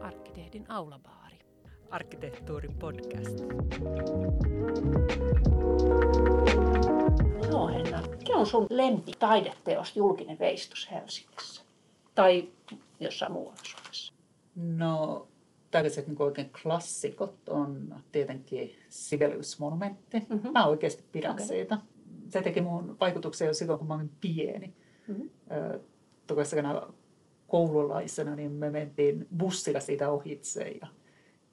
Arkkitehdin aulabaari. Arkkitehtuurin podcast. Joo, Henna. Mikä on sun lempi taideteos, julkinen veistos Helsingissä? Tai jossain muualla Suomessa? No, tällaiset niin oikein klassikot on tietenkin Sibelius-monumentti. Mm-hmm. Mä oikeasti pidän okay. siitä. Se teki mun vaikutuksen jo silloin, kun mä olin pieni. Mm-hmm. Tuollaisena koululaisena niin me mentiin bussilla siitä ohitse ja,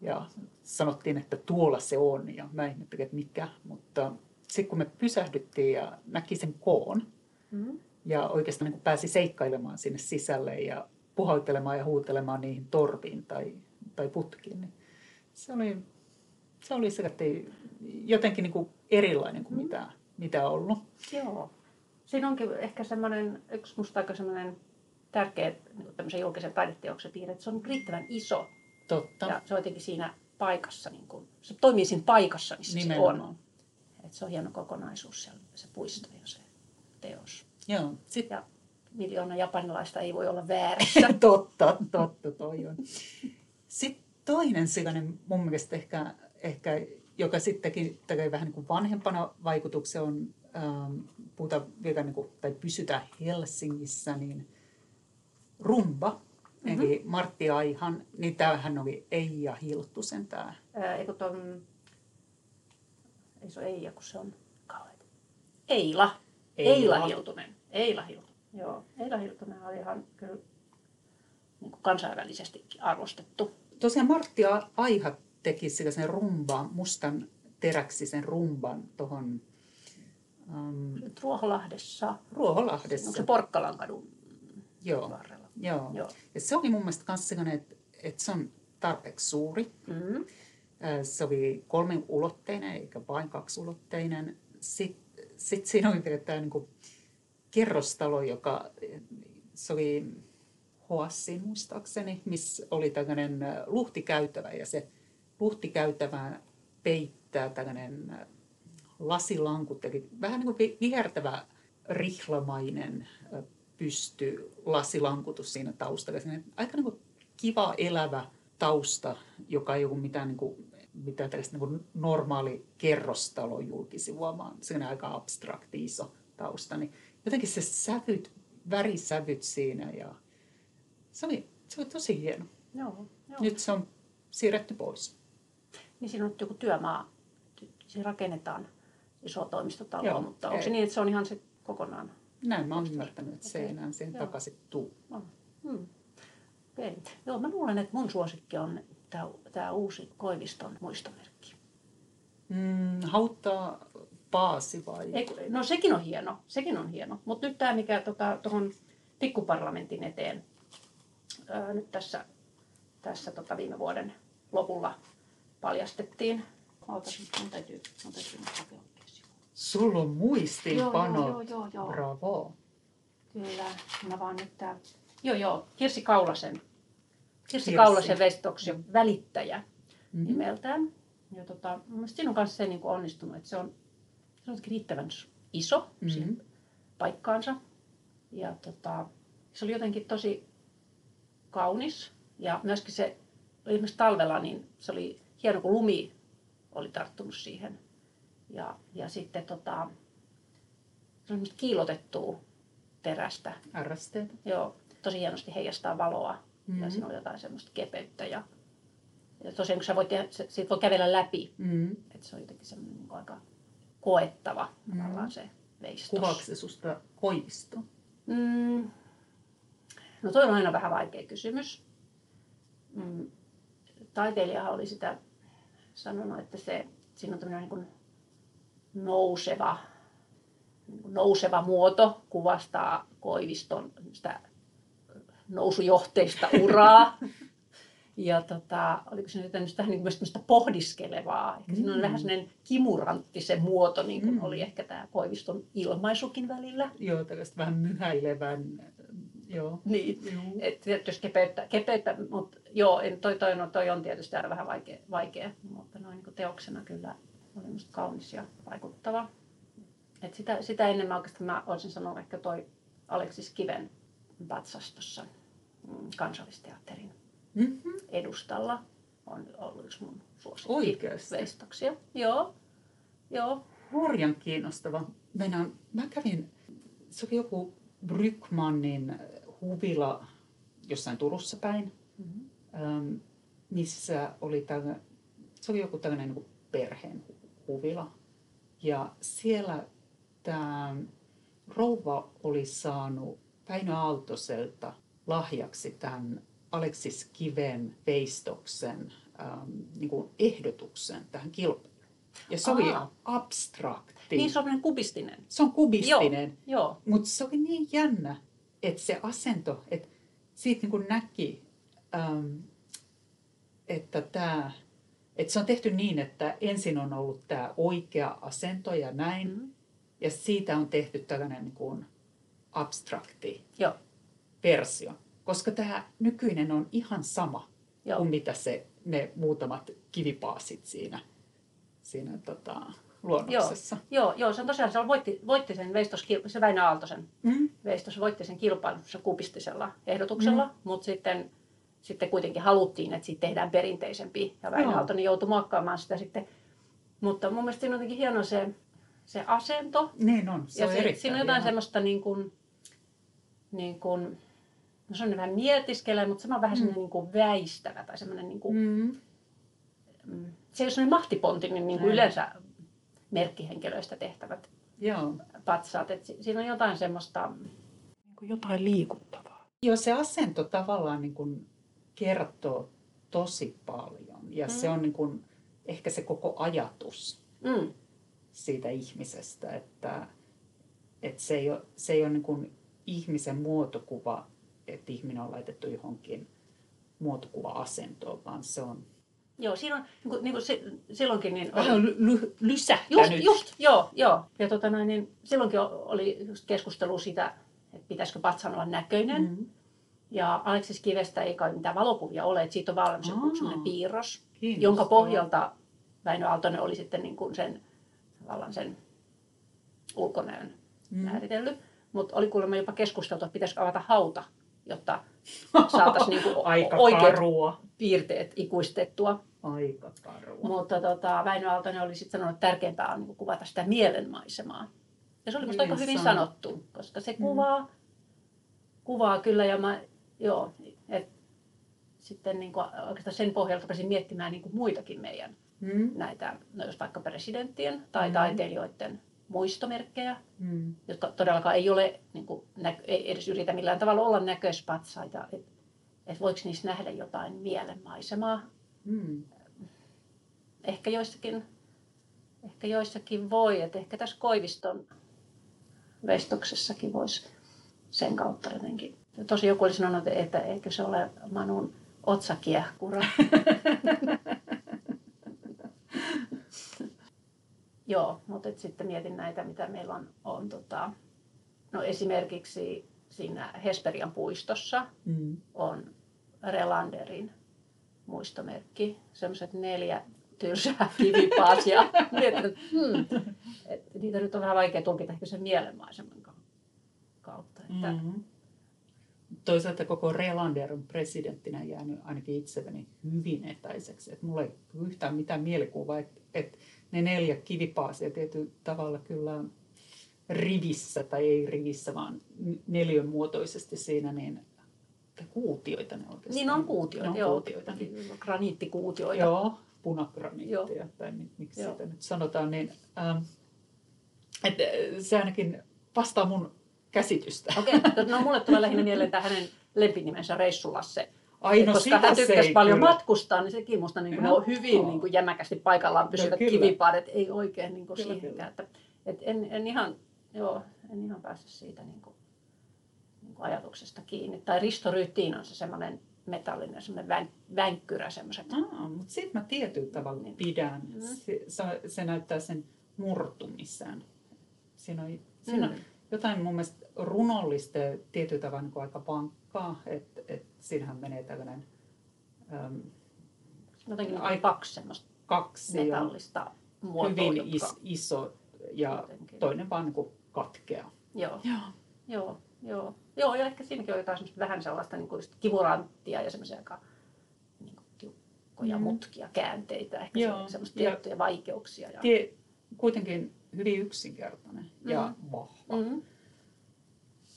ja sanottiin, että tuolla se on. Ja mä ihmettelin, että mikä. Mutta sitten kun me pysähdyttiin ja näki sen koon mm-hmm. ja oikeastaan niin pääsi seikkailemaan sinne sisälle ja puhaltelemaan ja huutelemaan niihin torviin tai, tai putkiin, niin se oli, se oli jotenkin niin kuin erilainen kuin mm. mitä, mitä on ollut. Joo. Siinä onkin ehkä semmoinen, yksi musta aika semmoinen tärkeä niin tämmöisen julkisen taideteoksen piirre, että se on riittävän iso. Totta. Ja se on jotenkin siinä paikassa, niin kuin, se toimii siinä paikassa, missä Nimenomaan. se on. Et se on hieno kokonaisuus siellä, se puisto ja se teos. Joo. Sit... Ja miljoona japanilaista ei voi olla väärässä. totta, totta toi on. Sitten toinen sellainen mun mielestä ehkä, ehkä joka sittenkin tekee vähän niin kuin vanhempana vaikutuksen on, ähm, puhutaan vielä niin kuin, tai pysytään Helsingissä, niin Rumba, mm-hmm. eli Martti Aihan, niin tämähän oli Eija Hiltusen tämä. eikö ton, ei se ole Eija, kun se on kauheita. Eila. Eila, Eila Hiltunen. Eila Hiltunen. Joo, Eila Hiltunen oli ihan kyllä niin kuin kansainvälisesti arvostettu. Tosiaan Martti Aiha teki sen rumban, mustan teräksisen rumban tuohon... Um, Ruoholahdessa. Ruoholahdessa. Onko se Porkkalan kadun Joo. varrella? Joo. Joo. Ja se oli mun mielestä myös sellainen, että, että se on tarpeeksi suuri. Mm-hmm. Se oli kolmenulotteinen eikä vain kaksiulotteinen. Sitten sit siinä oli vielä tämä niin kerrostalo, joka se oli Hoassin muistaakseni, missä oli tällainen luhtikäytävä ja se luhtikäytävä peittää tällainen lasilankut, eli vähän niin kuin vihertävä rihlamainen pysty lasilankutus siinä taustalla. Siinä aika niin kuin kiva elävä tausta, joka ei ole mitään, niin kuin, mitään tällaista niin kuin normaali kerrostalo julkisivua, vaan se on aika abstrakti iso tausta. Niin jotenkin se sävyt, värisävyt siinä ja se oli, se oli tosi hieno. Joo, joo. Nyt se on siirretty pois. Niin siinä on joku työmaa, siinä rakennetaan iso toimistotalo, joo, mutta ei. onko se niin, että se on ihan se kokonaan? Näin mä oon ymmärtänyt, että se ei enää sen joo. takaisin tuu. Oh. Hmm. Okay. Joo, mä luulen, että mun suosikki on tämä uusi Koiviston muistomerkki. Mm, hauttaa paasi vai? Ei, no sekin on hieno, sekin on hieno. Mutta nyt tämä, mikä tuohon tota, pikkuparlamentin eteen ää, nyt tässä, tässä tota, viime vuoden lopulla paljastettiin. Ootas, mun täytyy, mun täytyy hakea Sulla on muistiinpanot. Joo, joo, joo, joo. Bravo. Kyllä, mä vaan nyt tää... Joo, joo, Kirsi Kaulasen. Kirsi, Kirsi. Kaulasen vestoksen välittäjä mm-hmm. nimeltään. Ja tota, mun siinä on myös se niin onnistunut, että se on se on riittävän iso mm-hmm. siihen paikkaansa. Ja tota, se oli jotenkin tosi kaunis. Ja myöskin se, esimerkiksi talvella, niin se oli hieno, kun lumi oli tarttunut siihen. Ja, ja sitten tota, se on kiilotettua terästä. Arrasteita. Joo, tosi hienosti heijastaa valoa. Mm-hmm. Ja siinä oli jotain semmoista kepeyttä. Ja, ja tosiaan, kun sä voit, siitä voi kävellä läpi. Mm-hmm. Että se on jotenkin semmoinen niin aika koettava mm. tavallaan se veistos. Kuvaako se susta koivisto? Mm. No toi on aina vähän vaikea kysymys. Mm. Taiteilijahan oli sitä sanonut, että se, siinä on tämmöinen niin nouseva, niin nouseva muoto kuvastaa Koiviston sitä nousujohteista uraa. Ja tota, oliko se nyt tämmöistä, niin tämmöistä pohdiskelevaa. Ehkä mm. siinä on vähän semmoinen kimurantti se muoto, niin kuin mm. oli ehkä tämä Koiviston ilmaisukin välillä. Joo, tällaista vähän myhäilevän. Joo. Niin, että tietysti kepeyttä, kepeyttä mutta joo, toi, toi, no, toi on tietysti aina vähän vaikea, vaikea mutta noin niin teoksena kyllä oli musta kaunis ja vaikuttava. Et sitä, sitä ennen mä oikeastaan mä olisin sanonut ehkä toi Aleksis Kiven patsas tuossa mm, kansallisteatterin mm-hmm. edustalla on ollut yksi mun suosikkivestoksia. Joo, joo. Hurjan kiinnostava. Mennään, mä kävin, se oli joku Brykmannin huvila jossain Turussa päin, mm-hmm. missä oli tällainen, se oli joku tällainen niin perheen huvila. Ja siellä tämä rouva oli saanut Päinö Aaltoselta lahjaksi tämän Aleksis Kiven veistoksen ähm, niin kuin ehdotuksen tähän kilpailuun. Ja se oli Aa. abstrakti. Niin se on kubistinen. Se on kubistinen. Joo, joo. Mutta se oli niin jännä, että se asento, että siitä niin kuin näki, ähm, että, tämä, että se on tehty niin, että ensin on ollut tämä oikea asento ja näin. Mm-hmm. Ja siitä on tehty tällainen niin kuin abstrakti Joo. versio. Koska tämä nykyinen on ihan sama Joo. kuin mitä se, ne muutamat kivipaasit siinä, siinä tota, luonnoksessa. Joo, joo, joo, se on tosiaan, se voitti, voitti sen veistos, se Väinö Aaltosen mm. veistos, voitti sen kilpailussa kubistisella ehdotuksella, mm. mutta sitten, sitten kuitenkin haluttiin, että siitä tehdään perinteisempi ja Väinö Aaltonen joutui muokkaamaan sitä sitten. Mutta mun mielestä siinä on jotenkin hieno se, se asento. Niin on, se ja on se, Siinä on jotain semmoista niin kuin, niin kuin, no se on vähän mietiskelee, mutta sama vähän mm. semmoinen niin kuin väistävä tai semmoinen niin kuin, mm. mm. se ei ole semmoinen mahtipontinen niin kuin yleensä merkkihenkilöistä tehtävät Joo. patsaat. Et siinä on jotain semmoista... Niin kuin jotain liikuttavaa. Joo, se asento tavallaan niin kuin kertoo tosi paljon. Ja mm. se on niin kuin, ehkä se koko ajatus mm. siitä ihmisestä, että, että se ei ole, se ei ole niin kuin ihmisen muotokuva, että ihminen on laitettu johonkin muotokuva-asentoon, vaan se on Joo, siinä on, niin kuin, niin kuin se, silloinkin niin oli... Vähän ly, Just, just, joo, joo. Ja tota noin, niin silloinkin oli just keskustelu siitä, että pitäisikö patsan olla näköinen. Mm-hmm. Ja Aleksis Kivestä ei kai mitään valokuvia ole, että siitä on valmis joku sellainen piirros, jonka pohjalta Väinö Aaltonen oli sitten niin kuin sen, tavallaan sen ulkonäön mm. määritellyt. Mutta oli kuulemma jopa keskusteltu, että pitäisikö avata hauta, jotta saataisiin niinku oikeat karua. piirteet ikuistettua. Aika karua. Mutta tota, Väinö Aaltonen oli sitten sanonut, että tärkeämpää on niinku kuvata sitä mielenmaisemaa. Ja se oli minusta aika hyvin sanottu, koska se mm. kuvaa, mm. kuvaa kyllä ja mä, joo, et, sitten niin kuin, oikeastaan sen pohjalta rupesin miettimään niin kuin muitakin meidän mm. näitä, no jos vaikka presidenttien tai mm. taiteilijoiden muistomerkkejä, mm. jotka todellakaan ei ole, niin kuin, nä- ei edes yritä millään tavalla olla näköispatsaita. Että et voiko niissä nähdä jotain mielenmaisemaa. Mm. Ehkä joissakin, ehkä joissakin voi, että ehkä tässä Koiviston vestoksessakin voisi sen kautta jotenkin. Tosi joku oli sanonut, että eikö se ole Manun otsakiehkura. Joo, mutta sitten mietin näitä, mitä meillä on, on tota, no esimerkiksi siinä Hesperian puistossa mm. on Relanderin muistomerkki, semmoiset neljä tylsää kivipaasia. Mietin, hmm, et niitä nyt on vähän vaikea tulkita ehkä sen mielenmaiseman kautta. Että... Mm-hmm. Toisaalta koko Relanderin presidenttinä jäänyt ainakin itselleni hyvin etäiseksi. Että mulla ei yhtään mitään mielikuvaa, että, että ne neljä kivipaasia tietyllä tavalla kyllä rivissä, tai ei rivissä, vaan neljön muotoisesti siinä, niin kuutioita ne oikeastaan. Niin on kuutioita, ne on joo. Kuutioita. Graniittikuutioita. Joo, punagraniittia, joo. tai miksi joo. sitä nyt sanotaan. Niin, ähm, että se ainakin vastaa mun käsitystä. Okei, okay. no mulle tulee lähinnä mieleen tämä hänen lempinimensä Reissulasse, Ai, no koska hän tykkäsi paljon kyllä. matkustaa, niin sekin musta niin kuin, ne on hyvin niin kuin, jämäkästi paikallaan pysyvät kivipaadet, ei oikein niin kuin kyllä, siihenkään. Kyllä. Että, et en, en, ihan, joo, en ihan päässyt siitä niin niin kuin ajatuksesta kiinni. Tai Risto Ryttiin on se semmoinen metallinen semmoinen vän, vänkkyrä semmoiset. Aa, mutta siitä mä tietyllä tavalla niin. pidän. Mm. Se, se, se, näyttää sen murtumissään. Siinä on, siinä mm. on jotain mun mielestä runollista tietyllä tavalla niin aika vankkaa, että et siinähän menee tällainen... Äm, Jotenkin aika kaksi semmoista kaksi metallista muotoa, hyvin jotka... is, iso ja Jotenkin. toinen vaan niin katkeaa. Joo. Joo. Joo, joo. Joo, ja ehkä siinäkin on jotain vähän sellaista niin kuin kivuranttia ja semmoisia aika niin kuin tiukkoja mm. mutkia, käänteitä, ehkä joo. semmoista tiettyjä vaikeuksia. Ja... Tie, kuitenkin hyvin yksinkertainen mm. ja vahva. Mm.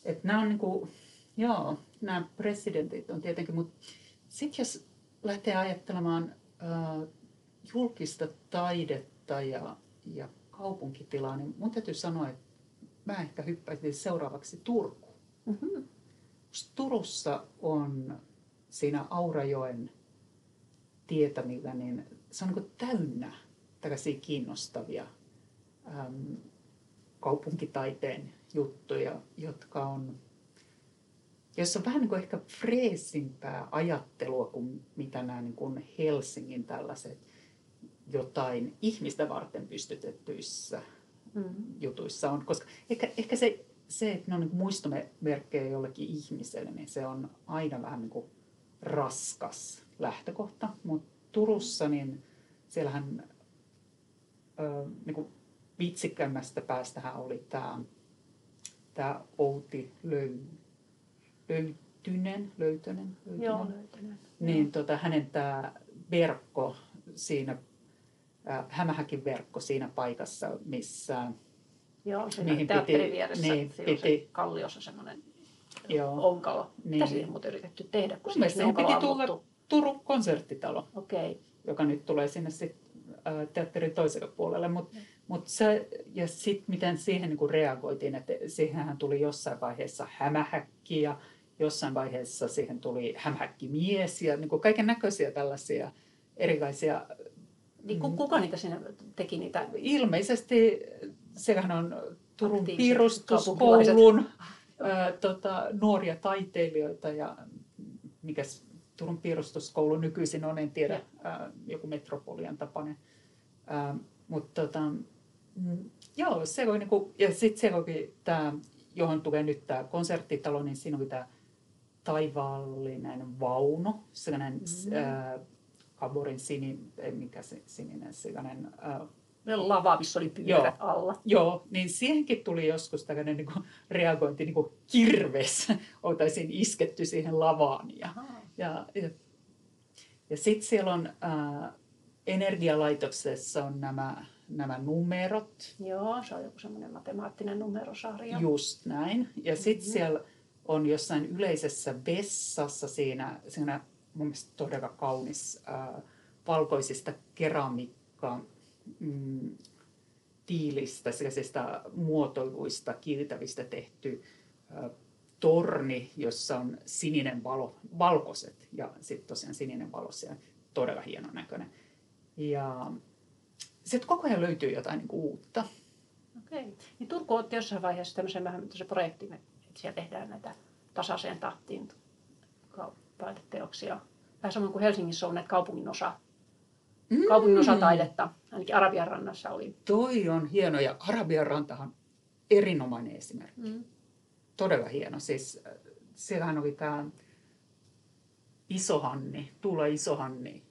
Et nämä on niin kuin, joo, nämä presidentit on tietenkin, mutta sitten jos lähtee ajattelemaan äh, julkista taidetta ja, ja kaupunkitilaa, niin mun täytyy sanoa, että mä ehkä hyppäisin seuraavaksi Turku. Mm-hmm. Turussa on siinä Aurajoen tietämillä, niin se on niin täynnä tällaisia kiinnostavia äm, kaupunkitaiteen juttuja, jotka on, jossa on vähän niin kuin ehkä freesimpää ajattelua kuin mitä nämä niin kuin Helsingin tällaiset jotain ihmistä varten pystytettyissä mm. jutuissa on. Koska ehkä, ehkä se, se, että ne on niin muistomerkkejä jollekin ihmiselle, niin se on aina vähän niin kuin raskas lähtökohta. Mutta Turussa, niin siellähän ö, niin kuin vitsikkämmästä päästähän oli tämä tämä Outi Löy, Löytynen, Löytönen, Löytönen. Joo, Löytönen. Niin tota, hänen tämä verkko siinä, äh, Hämähäkin verkko siinä paikassa, missä Joo, siinä teatterin piti, vieressä, niin, piti, se kalliossa semmoinen joo, onkalo. Niin. Mitä siihen muuten yritetty tehdä? Kun Mun siihen piti tulla Turun konserttitalo, okay. joka nyt tulee sinne sit, äh, teatterin toiselle puolelle. Mutta mm. Mut se, ja sitten miten siihen niinku reagoitiin, että siihenhän tuli jossain vaiheessa hämähäkki ja jossain vaiheessa siihen tuli hämähäkkimies ja niinku kaiken näköisiä tällaisia erilaisia... Niin kuka niitä siinä teki niitä? Ilmeisesti sehän on Turun piirustuskoulun tota, nuoria taiteilijoita ja mikä Turun piirustuskoulu nykyisin on, en tiedä, ää, joku metropolian tapainen. Mutta tota, Mm, joo, se oli niinku, ja sitten se oli tämä, johon tulee nyt tämä konserttitalo, niin siinä oli tämä taivaallinen vaunu, sellainen mm. äh, Kaborin sini, mikä se sininen, sellainen... Äh, lava, missä oli pyörät joo, alla. Joo, niin siihenkin tuli joskus tällainen niin kuin, reagointi niin kuin kirves. Oltaisiin isketty siihen lavaan. Ja, ja, ja, ja sitten siellä on äh, energialaitoksessa on nämä nämä numerot. Joo, se on joku semmoinen matemaattinen numerosarja. Just näin. Ja sitten mm-hmm. siellä on jossain yleisessä vessassa siinä, siinä mun mielestä todella kaunis äh, valkoisista keramiikka mm, tiilistä, sellaisista muotoiluista, kiiltävistä tehty äh, torni, jossa on sininen valo, valkoiset ja sitten tosiaan sininen valo siellä, todella hienon näköinen. Ja sitten koko ajan löytyy jotain niin uutta. Okei. Niin Turku otti jossain vaiheessa tämmöisen vähän tämmöisen projektin, että siellä tehdään näitä tasaiseen tahtiin taideteoksia. Vähän samoin kuin Helsingissä on näitä kaupungin osa, mm. kaupungin osataidetta. Ainakin Arabian rannassa oli. Toi on hieno ja Arabian rantahan erinomainen esimerkki. Mm. Todella hieno. Siis äh, siellähän oli tämä Isohanni, Tuula Isohanni,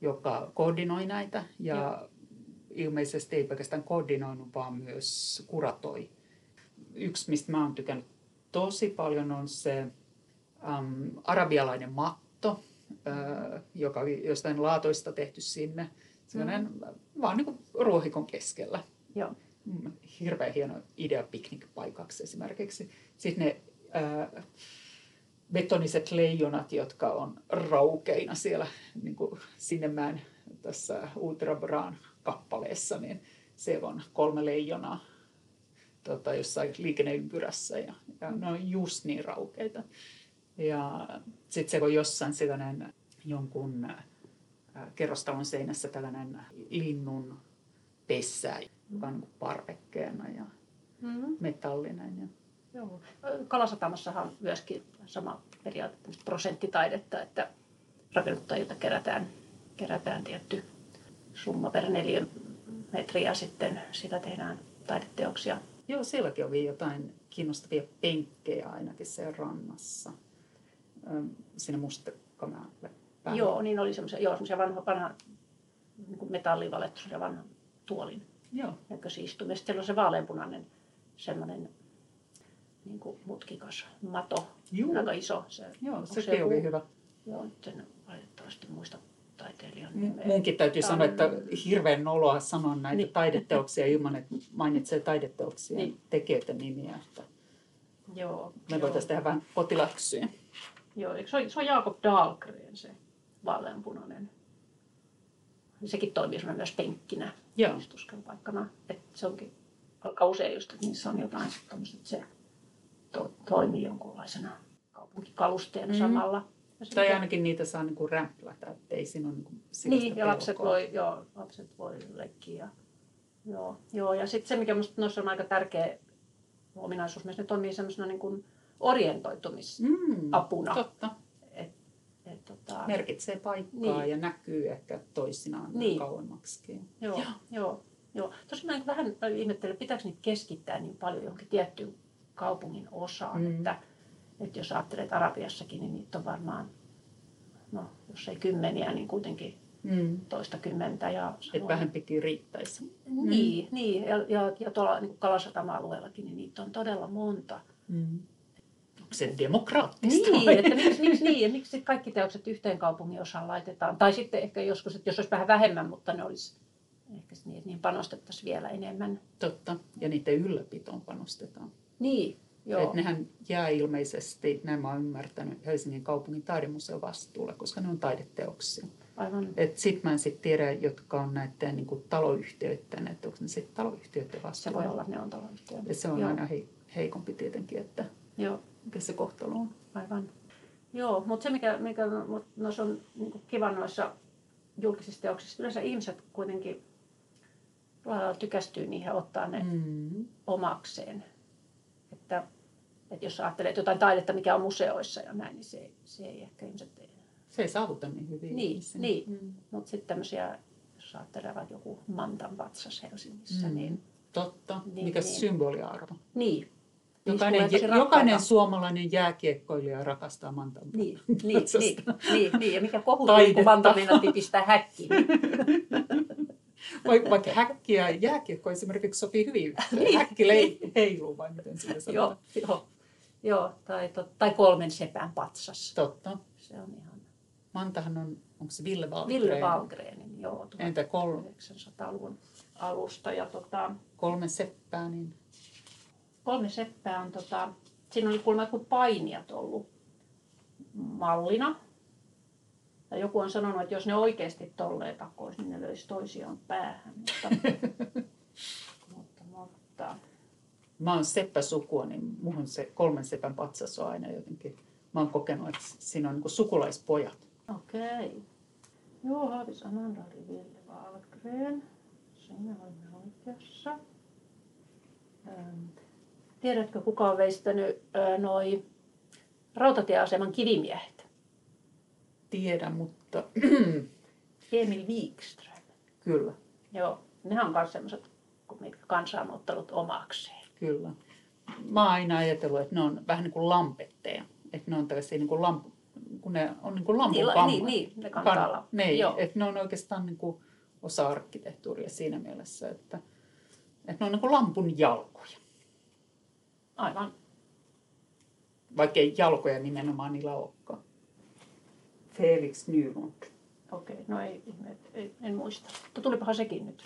joka koordinoi näitä. Ja Joo ilmeisesti ei pelkästään koordinoinut, vaan myös kuratoi. Yksi, mistä mä oon tykännyt tosi paljon, on se äm, arabialainen matto, ää, joka oli jostain laatoista tehty sinne. Sellainen mm. vaan niin kuin ruohikon keskellä. Joo. Mm, hirveän hieno idea piknikpaikaksi esimerkiksi. Sitten ne ää, betoniset leijonat, jotka on raukeina siellä niin kuin Sinnemäen tässä Ultra Braan kappaleessa, niin siellä on kolme leijonaa tota, jossain liikenneympyrässä ja, ja ne on just niin raukeita. Ja sitten se on jossain sellainen jonkun äh, kerrostalon seinässä tällainen linnun pessä, joka on parvekkeena ja mm-hmm. metallinen. Ja... Joo. Kalasatamassahan on myöskin sama periaate prosenttitaidetta, että rakennuttajilta kerätään, kerätään tietty summa per neliömetri ja sitten sitä tehdään taideteoksia. Joo, sielläkin oli jotain kiinnostavia penkkejä ainakin siellä rannassa. Siinä Mustekkamäelle Joo, niin oli semmoisia, joo, semmoisia vanha, vanha niin metallivalettu, vanhan tuolin Joo. näköisiä istumia. Sitten siellä on se vaaleanpunainen semmoinen niin kuin mutkikas mato, Juu. aika iso. Se, Joo, sekin joku- oli hyvä. Joo, nyt en valitettavasti muista taiteilijan nimeä. Munkin täytyy Tää sanoa, on- että hirveän noloa sanoa näitä Niin. taideteoksia ilman, että mainitsee taideteoksien Niin. tekijöiden nimiä. Että Joo, me voitaisiin tehdä vähän kotiläksyjä. Joo, se, ole, se on Jaakob Dahlgren se vaaleanpunainen. Sekin toimii myös penkkinä, Joo. istuskelu-paikkana. Että se onkin aika usein just, että niissä on jotain että se to, toimii jonkunlaisena kaupunkikalusteena Mm. samalla. Tai ainakin niitä saa niinku rämplätä, että ei siinä ole niinku Niin, ja lapset pelkoa. voi, joo, lapset voi leikkiä. Ja, joo, joo, ja sitten se, mikä minusta noissa on aika tärkeä ominaisuus, myös ne toimii semmoisena niin kuin orientoitumisapuna. Mm, totta. Tota, Merkitsee paikkaa Niin. ja näkyy ehkä toisinaan Niin. kauemmaksikin. Joo, joo, joo. Tosin mä vähän ihmettelen, pitääkö niitä keskittää niin paljon johonkin tiettyyn kaupungin osaan, Mm. että, että jos ajattelet Arabiassakin, niin niitä on varmaan, no jos ei kymmeniä, niin kuitenkin Mm. toista kymmentä. Ja Että samoin- vähempikin riittäisi. Niin, niin. Ja, ja, ja tuolla niin Kalasatama-alueellakin, niin niitä on todella monta. Mm. Onko se demokraattista? Niin, vai? että miksi, miksi, niin, ja miksi kaikki teokset yhteen kaupungin osaan laitetaan? Tai sitten ehkä joskus, että jos olisi vähän vähemmän, mutta ne olisi ehkä niin, että niin panostettaisiin vielä enemmän. Totta. Ja niiden ylläpitoon panostetaan. Niin, joo. Et nehän jää ilmeisesti, näin mä oon ymmärtänyt, Helsingin kaupungin taidemuseon vastuulle, koska ne on taideteoksia. Aivan. Et sit mä en sit tiedä, jotka on näiden niin taloyhtiöiden, että onko ne sitten taloyhtiöiden Se vastuulla. voi olla, ne on taloyhtiö. Ja se on joo. aina hei, heikompi tietenkin, että Joo, mikä se kohtalo on. aivan. Joo, mutta se mikä, mikä mut noissa on niin kiva noissa julkisissa teoksissa, yleensä ihmiset kuitenkin lailla tykästyy niihin ja ottaa ne Mm. omakseen. Että, että jos ajattelee jotain taidetta, mikä on museoissa ja näin, niin se, se ei ehkä ihmiset tee. Se ei saavuta niin hyvin. Niin, ihmisiä. niin. Mm. Mutta sitten tämmöisiä, jos ajattelee vaikka joku Mantan patsas Helsingissä, Mm. niin, Totta. Niin, Mikä niin. symboliarvo. niin. Jokainen, tosi jokainen suomalainen jääkiekkoilija rakastaa Mantan. Niin, niin, niin, niin, niin, ja mikä kohu Taidetta. kun Manta meinattiin pistää häkkiin. Vaikka, häkki ja jääkiekko esimerkiksi sopii hyvin. Niin. Häkki lei, heiluu, vai miten sitä sanotaan. joo, joo, joo tai, tot, tai kolmen sepän patsas. Totta. Se on ihan Mantahan on, onko se Ville Valgren? Ville Valgrenin, joo, Entä kol, 1900-luvun alusta. Ja tota, kolme seppää, niin kolme seppää on, tota, siinä oli kuulemma joku painijat ollut mallina. Ja joku on sanonut, että jos ne oikeasti tolleen takoisi, niin ne löisi toisiaan päähän. Mutta, mutta, mutta mä oon seppäsukua, niin muhun se kolmen sepän patsas on aina jotenkin, mä oon kokenut, että siinä on niin sukulaispojat. okei. Joo, Haavis Ananda oli Ville Valgren. Siinä olemme oikeassa. Ähm, tiedätkö, kuka on veistänyt äh, noi rautatieaseman kivimiehet? Tiedän, mutta Emil Wikström. kyllä, Joo, nehän on myös sellaiset, mitkä kansa on ottanut omakseen. kyllä. Mä oon aina ajatellut, että ne on vähän niin kuin lampetteja. Että ne on tällaisia niin kuin lampu, kun ne on niin kuin lampun Niin, niin, niin, ne kantaa la- Niin, joo. että ne on oikeastaan niin kuin osa arkkitehtuuria siinä mielessä, että, että ne on niin kuin lampun jalkoja. Aivan. Vaikka ei jalkoja nimenomaan niillä olekaan. Felix Nylund. Okei, no ei, ihme, ei, en muista. Mutta tulipahan sekin nyt.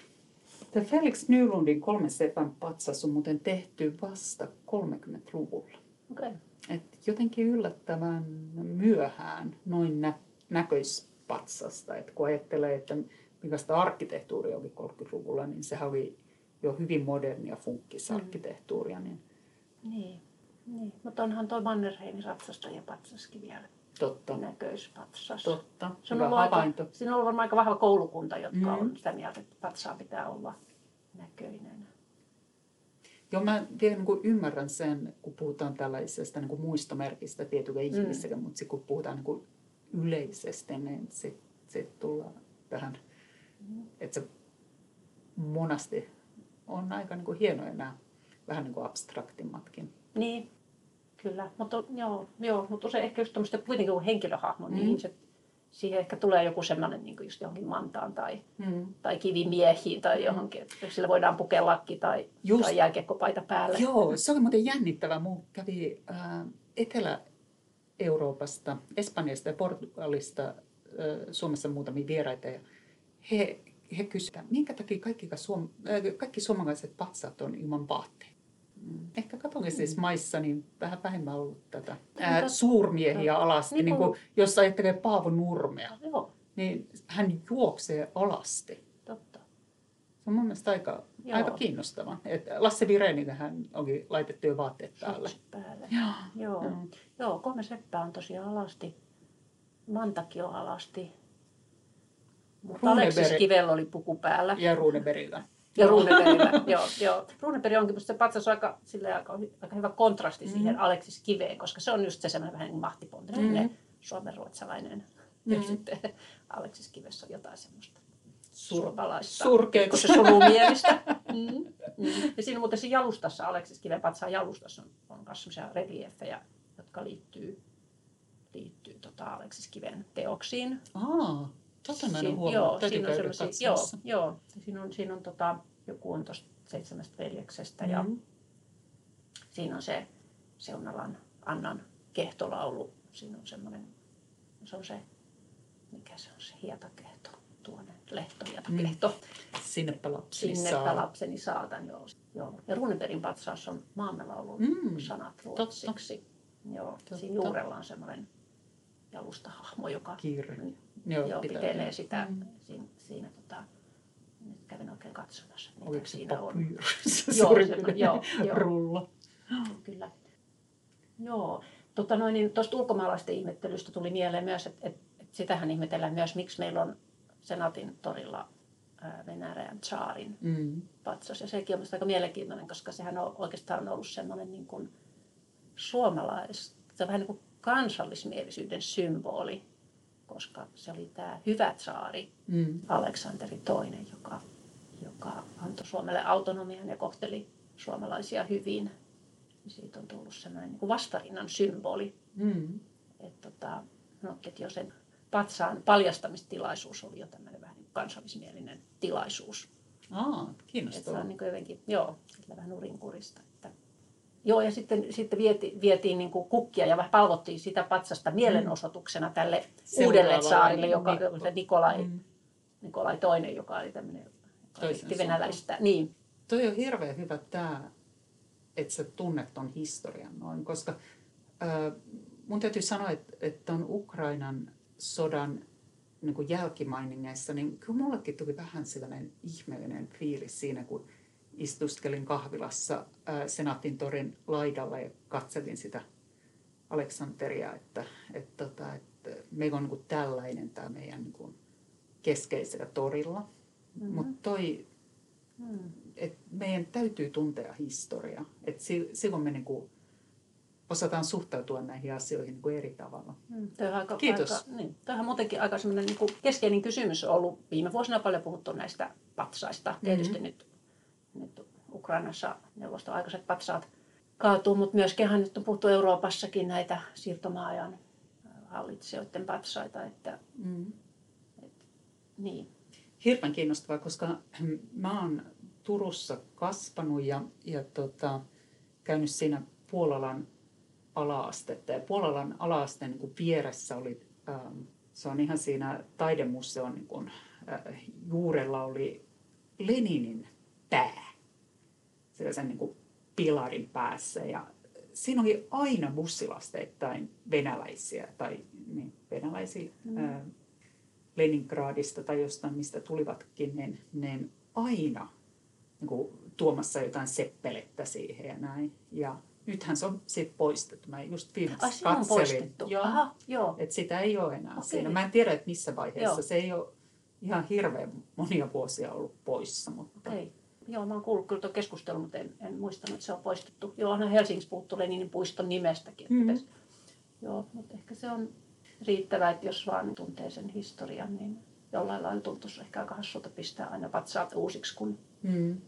Tämä Felix Nylundin kolme sepän patsas on muuten tehty vasta 30-luvulla. Okei. Et jotenkin yllättävän myöhään noin nä- näköispatsasta. Et kun ajattelee, että millaista arkkitehtuuria oli 30-luvulla, niin sehän oli jo hyvin modernia funkkisarkkitehtuuria. Niin Niin. niin. Mutta onhan tuo Mannerheimin ratsastaja patsaskin vielä totta, näköispatsas. totta. Se on Hyvä ollut aika, havainto. siinä on ollut varmaan aika vahva koulukunta, jotka Mm. on sitä mieltä, että patsaa pitää olla näköinen. Joo, mä vielä niin kuin ymmärrän sen, kun puhutaan tällaisesta niin kuin muistomerkistä tietylle ihmiselle, mm. mutta kun puhutaan niin kuin yleisesti, niin sitten sit tullaan tähän, Mm. että se monasti on aika niin kuin hienoja nämä vähän niin kuin abstraktimmatkin. Niin, kyllä. Mutta joo, joo, mutta usein ehkä just tämmöistä kuitenkin kuin henkilöhahmo, niin Mm. ihmiset siihen ehkä tulee joku semmoinen niin just johonkin mantaan tai, mm. tai kivimiehiin tai johonkin. Että sillä voidaan pukea lakki tai, just, tai jääkiekkopaita päälle. Joo, se oli muuten jännittävä. Mun kävi äh, Etelä-Euroopasta, Espanjasta ja Portugalista äh, Suomessa muutamia vieraita. Ja he, he kysyivät, minkä takia kaikki, suom, äh, kaikki suomalaiset patsaat on ilman vaatteita. Mm. Ehkä kaupungisissa mm. maissa niin vähän vähemmän ollut tätä ää, suurmiehiä no, alasti. Niin, niin kuin, jos ajattelee Paavo Nurmea, Joo. niin hän juoksee alasti. Totta. Se on mun mielestä aika, aika kiinnostava. Et Lasse Virenin hän onkin laitettu jo vaatteet päälle. päälle. Joo. Joo. Mm. Joo, kolme seppää on tosiaan alasti. Mantakin on alasti. Mutta Aleksis Kivellä oli puku päällä. Ja Runebergillä. Ja Runebergillä, joo, joo. Runeberg onkin, mutta se patsas on aika, aika, aika hyvä kontrasti mm-hmm. siihen Aleksis Kiveen, koska se on just se semmoinen vähän niin mahtipontinen mm-hmm. suomenruotsalainen. Mm-hmm. Ja sitten Aleksis Kivessä on jotain semmoista surpalaista. Surkeita. Se surumielistä. mm. Mm. Ja siinä muuten se jalustassa, Aleksis Kiven patsaan jalustassa on, on myös sellaisia reliefejä, jotka liittyy, liittyy tota Aleksis Kiven teoksiin. Aa. Tota mä en huomannut. Joo, siinä on joo, joo, siinä on, siinä on tota, joku on tuosta seitsemästä veljeksestä mm-hmm. ja siinä on se Seunalan Annan kehtolaulu. Siinä on semmoinen, se on se, mikä se on se hietakehto, tuonne lehto, hietakehto. Mm. Sinnepä lapseni Sinnepä lapseni saatan, joo. joo. Ja Runebergin patsaus on maamme laulun mm. sanat ruotsiksi. Totta. Joo, Totta. siinä juurella on semmoinen jalustahahmo, joka Kiire. Joo, joo pitelee sitä mm. siinä, siinä tota, nyt kävin oikein katsomassa, mitä Oliko siinä on. joo, se, joo, joo, rulla. Kyllä. Joo. Tota noin, niin tuosta ulkomaalaisten ihmettelystä tuli mieleen myös, että et, et sitähän ihmetellään myös, miksi meillä on Senatin torilla Venäjän tsaarin mm. patsas. Ja sekin on aika mielenkiintoinen, koska sehän on oikeastaan ollut semmoinen niin kuin suomalais, se on vähän niin kuin kansallismielisyyden symboli koska se oli tämä hyvä saari mm. Aleksanteri II, joka, joka antoi Suomelle autonomian ja kohteli suomalaisia hyvin. Siitä on tullut sellainen niin vastarinnan symboli. Mm. Että tota, no, et jo sen patsaan paljastamistilaisuus oli jo tämmöinen vähän niin kansallismielinen tilaisuus. Aa, kiinnostavaa. Että se on niin jotenkin, joo, vähän nurinkurista. Joo, ja sitten, sitten vieti, vietiin niin kuin kukkia ja vähän palvottiin sitä patsasta mielenosoituksena tälle mm. uudelle saarille, joka se Nikolai, mm. Nikolai toinen, joka oli tämmöinen venäläistä. Niin. Toi on hirveän hyvä tämä, että sä tunnet ton historian noin, koska äh, mun täytyy sanoa, että, että on Ukrainan sodan niin kuin jälkimainingeissa, niin kyllä mullekin tuli vähän sellainen ihmeellinen fiilis siinä, kun istuskelin kahvilassa Senaatin torin laidalla ja katselin sitä Aleksanteria, että, että, tota, että, että meillä on niin tällainen tämä meidän niin keskeisellä torilla. Mm-hmm. Mutta toi, mm. että meidän täytyy tuntea historia. Että silloin me niin kuin osataan suhtautua näihin asioihin niin kuin eri tavalla. Mm, aika, Kiitos. Aika, niin, on muutenkin aika niin kuin keskeinen kysymys on ollut viime vuosina paljon puhuttu näistä patsaista. Tietysti mm-hmm. nyt nyt Ukrainassa neuvostoaikaiset patsaat kaatuu, mutta myöskin nyt on puhuttu Euroopassakin näitä siirtomaajan hallitsijoiden patsaita. Että, mm. et, niin. Hirveän kiinnostavaa, koska mä oon Turussa kasvanut ja, ja tota, käynyt siinä Puolalan ala-astetta. Ja Puolalan ala-asteen niin vieressä oli, ähm, se on ihan siinä taidemuseon niin kuin, äh, juurella oli Leninin pää sellaisen niin kuin pilarin päässä. Ja siinä oli aina bussilasteittain venäläisiä tai niin, venäläisiä mm. ää, Leningradista tai jostain, mistä tulivatkin, niin, niin aina niin kuin, tuomassa jotain seppelettä siihen ja näin. Ja nythän se on sitten poistettu. Mä just viimeksi Ai, katselin. On poistettu. Joo, Aha, joo. Että sitä ei ole enää okay. siinä. Mä en tiedä, että missä vaiheessa. Joo. Se ei ole ihan hirveän monia vuosia ollut poissa. Mutta... Okay. Joo, mä oon kuullut kyllä tuon keskustelun, mutta en, en muistanut, että se on poistettu. Joo, onhan Helsingissä puhuttu Leninin puiston nimestäkin. Mm-hmm. Pitäisi, joo, mutta ehkä se on riittävää, että jos vaan tuntee sen historian, niin jollain lailla tuntuisi ehkä aika hassulta pistää aina patsaat uusiksi, kun, mm.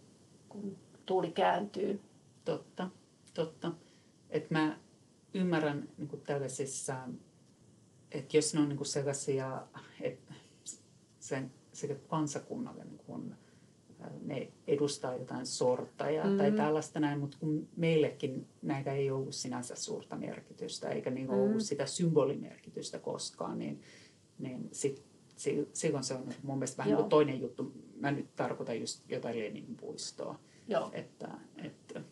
kun tuuli kääntyy. Totta, totta. Et mä ymmärrän niin tällaisissa että jos ne on niin sellaisia, että sen, sekä kansakunnalle niin kuin, ne edustaa jotain sortajaa mm. tai tällaista näin, mutta kun meillekin näitä ei ollut sinänsä suurta merkitystä eikä niin ollut mm. sitä symbolimerkitystä koskaan, niin, niin sit, silloin se on mun mielestä vähän niin toinen juttu. Mä nyt tarkoitan just jotain Lenin puistoa. Joo. Että, että,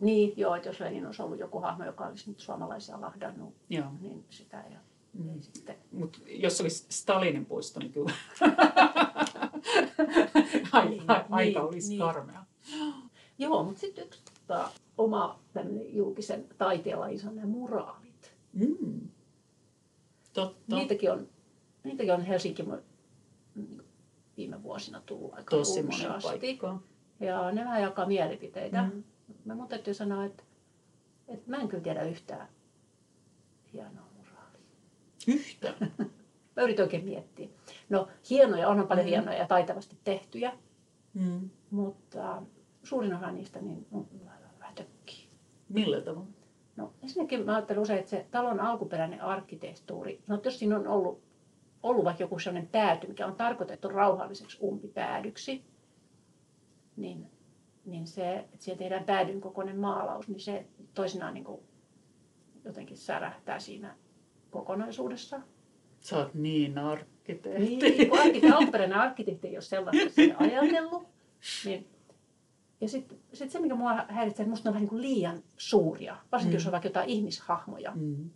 niin, joo, että jos Lenin olisi ollut joku hahmo, joka olisi nyt suomalaisia lahdannut, joo. niin sitä ei, mm. ei sitten... Mutta jos olisi Stalinin puisto, niin kyllä niin, aika niin, olisi niin. karmea. Joo, mutta sitten yksi tota, oma julkisen taiteenlajinsa on nämä muraalit. Mm. Totta. Niitäkin on, niitäkin on Helsinki viime vuosina tullut aika Tosi paikka. Ja ne vähän jakaa mielipiteitä. Mm. Mä mun täytyy sanoa, että, että mä en kyllä tiedä yhtään hienoa muraalia. Yhtä? mä yritin oikein miettiä. No hienoja, onhan paljon mm. hienoja ja taitavasti tehtyjä, mm. mutta äh, suurin osa niistä niin no, vähän tökkii. Millä tavalla? No ensinnäkin mä ajattelen usein, että se talon alkuperäinen arkkitehtuuri, no jos siinä on ollut, ollut vaikka joku sellainen pääty, mikä on tarkoitettu rauhalliseksi umpipäädyksi, niin, niin se, että siellä tehdään päädyn kokoinen maalaus, niin se toisinaan niin kuin jotenkin särähtää siinä kokonaisuudessa. Sä oot niin arkkitehti. Niin, kun arkkitehti, alkuperäinen arkkitehti ei ole sellaista ajatellut. Niin, ja sitten sit se, mikä mua häiritsee, että musta ne on vähän niin kuin liian suuria. Varsinkin mm. jos on vaikka jotain ihmishahmoja, mm.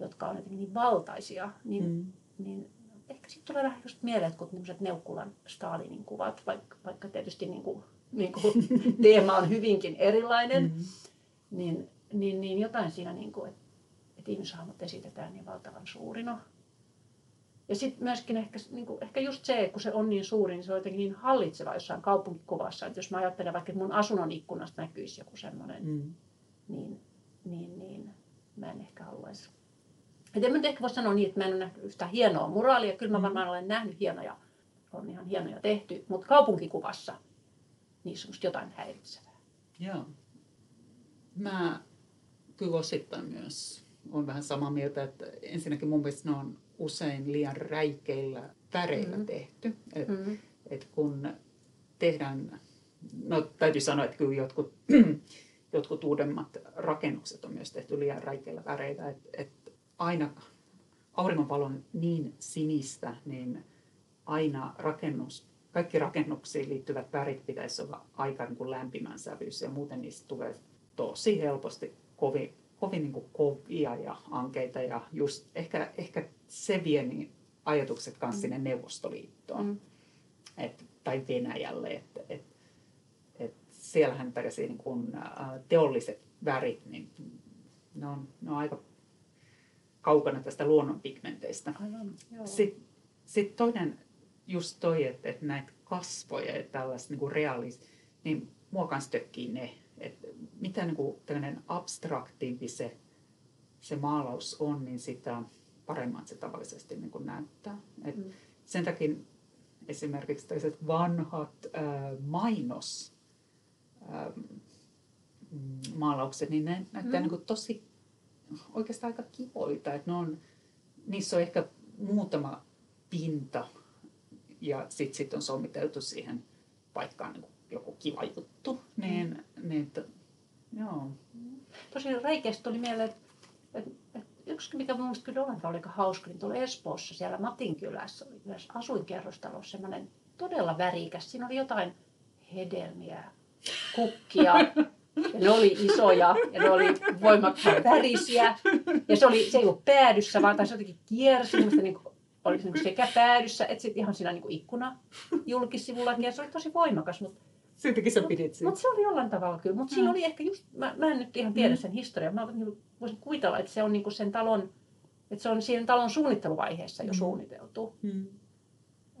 jotka on jotenkin niin valtaisia, niin, mm. niin ehkä sitten tulee vähän just mieleen, että kun Neukkulan Stalinin kuvat, vaikka, vaikka tietysti niin kuin, niin kuin teema on hyvinkin erilainen, mm. niin, niin, niin jotain siinä, niin kuin, että, että ihmishahmot esitetään niin valtavan suurina. Ja sitten myöskin ehkä, niin kuin, ehkä just se, kun se on niin suuri, niin se on jotenkin niin hallitseva jossain kaupunkikuvassa. Että jos mä ajattelen vaikka, että mun asunnon ikkunasta näkyisi joku semmoinen, mm. niin, niin, niin mä en ehkä haluaisi. Et en mä nyt ehkä voi sanoa niin, että mä en ole nähnyt yhtä hienoa muraalia. Kyllä mä mm. varmaan olen nähnyt hienoja, on ihan hienoja tehty, mutta kaupunkikuvassa niissä on jotain häiritsevää. Joo. Mä kyllä osittain myös on vähän samaa mieltä, että ensinnäkin mun mielestä ne on usein liian räikeillä väreillä mm. tehty. Et, mm. et kun tehdään, no täytyy sanoa, että kyllä jotkut, jotkut uudemmat rakennukset on myös tehty liian räikeillä väreillä. Et, et aina auringonvalo on niin sinistä, niin aina rakennus, kaikki rakennuksiin liittyvät värit pitäisi olla aika niin kuin lämpimän sävyys ja muuten niistä tulee tosi helposti kovin, kovin niin kuin kovia ja ankeita ja just ehkä, ehkä se vie niin ajatukset kanssa mm. sinne Neuvostoliittoon mm. et, tai Venäjälle. Et, et, et siellähän tällaisia niin kuin, teolliset värit, niin ne on, ne on aika kaukana tästä luonnonpigmenteistä. Sitten sit toinen just toi, että, että näitä kasvoja ja tällaista niin realis, niin mua kanssa tökkii ne, että mitä niin kuin tällainen abstraktimpi se, se maalaus on, niin sitä paremmat se tavallisesti niin kuin näyttää. Et mm. Sen takia esimerkiksi tällaiset vanhat äh, mainos äh, maalaukset, niin ne näyttää mm. niin kuin tosi oikeastaan aika kivoita. Että ne on, niissä on ehkä muutama pinta ja sitten sit on sommiteltu siihen paikkaan niin joku kiva juttu. Niin, mm. niin että, joo. Tosi räikeästi tuli mieleen, että, että, että yksi, mikä mun mielestä kyllä ollenkaan oli hauska, niin tuolla Espoossa, siellä Matin kylässä oli myös asuinkerrostalossa semmoinen todella värikäs. Siinä oli jotain hedelmiä, kukkia, ja ne oli isoja ja ne oli voimakkaan värisiä. Ja se, oli, se ei ollut päädyssä, vaan se jotenkin kiersi, niin kuin, oli niin sekä päädyssä että sitten ihan siinä niin ikkuna julkisivullakin. Ja se oli tosi voimakas, mutta Siitäkin sä pidit siitä. Mutta se oli jollain tavalla kyllä. Mutta mm. siinä oli ehkä just, mä, mä en nyt ihan tiedä mm. sen historiaa. Mä voisin kuvitella, että se on niinku sen talon, että se on siinä talon suunnitteluvaiheessa jo mm. suunniteltu. Mm.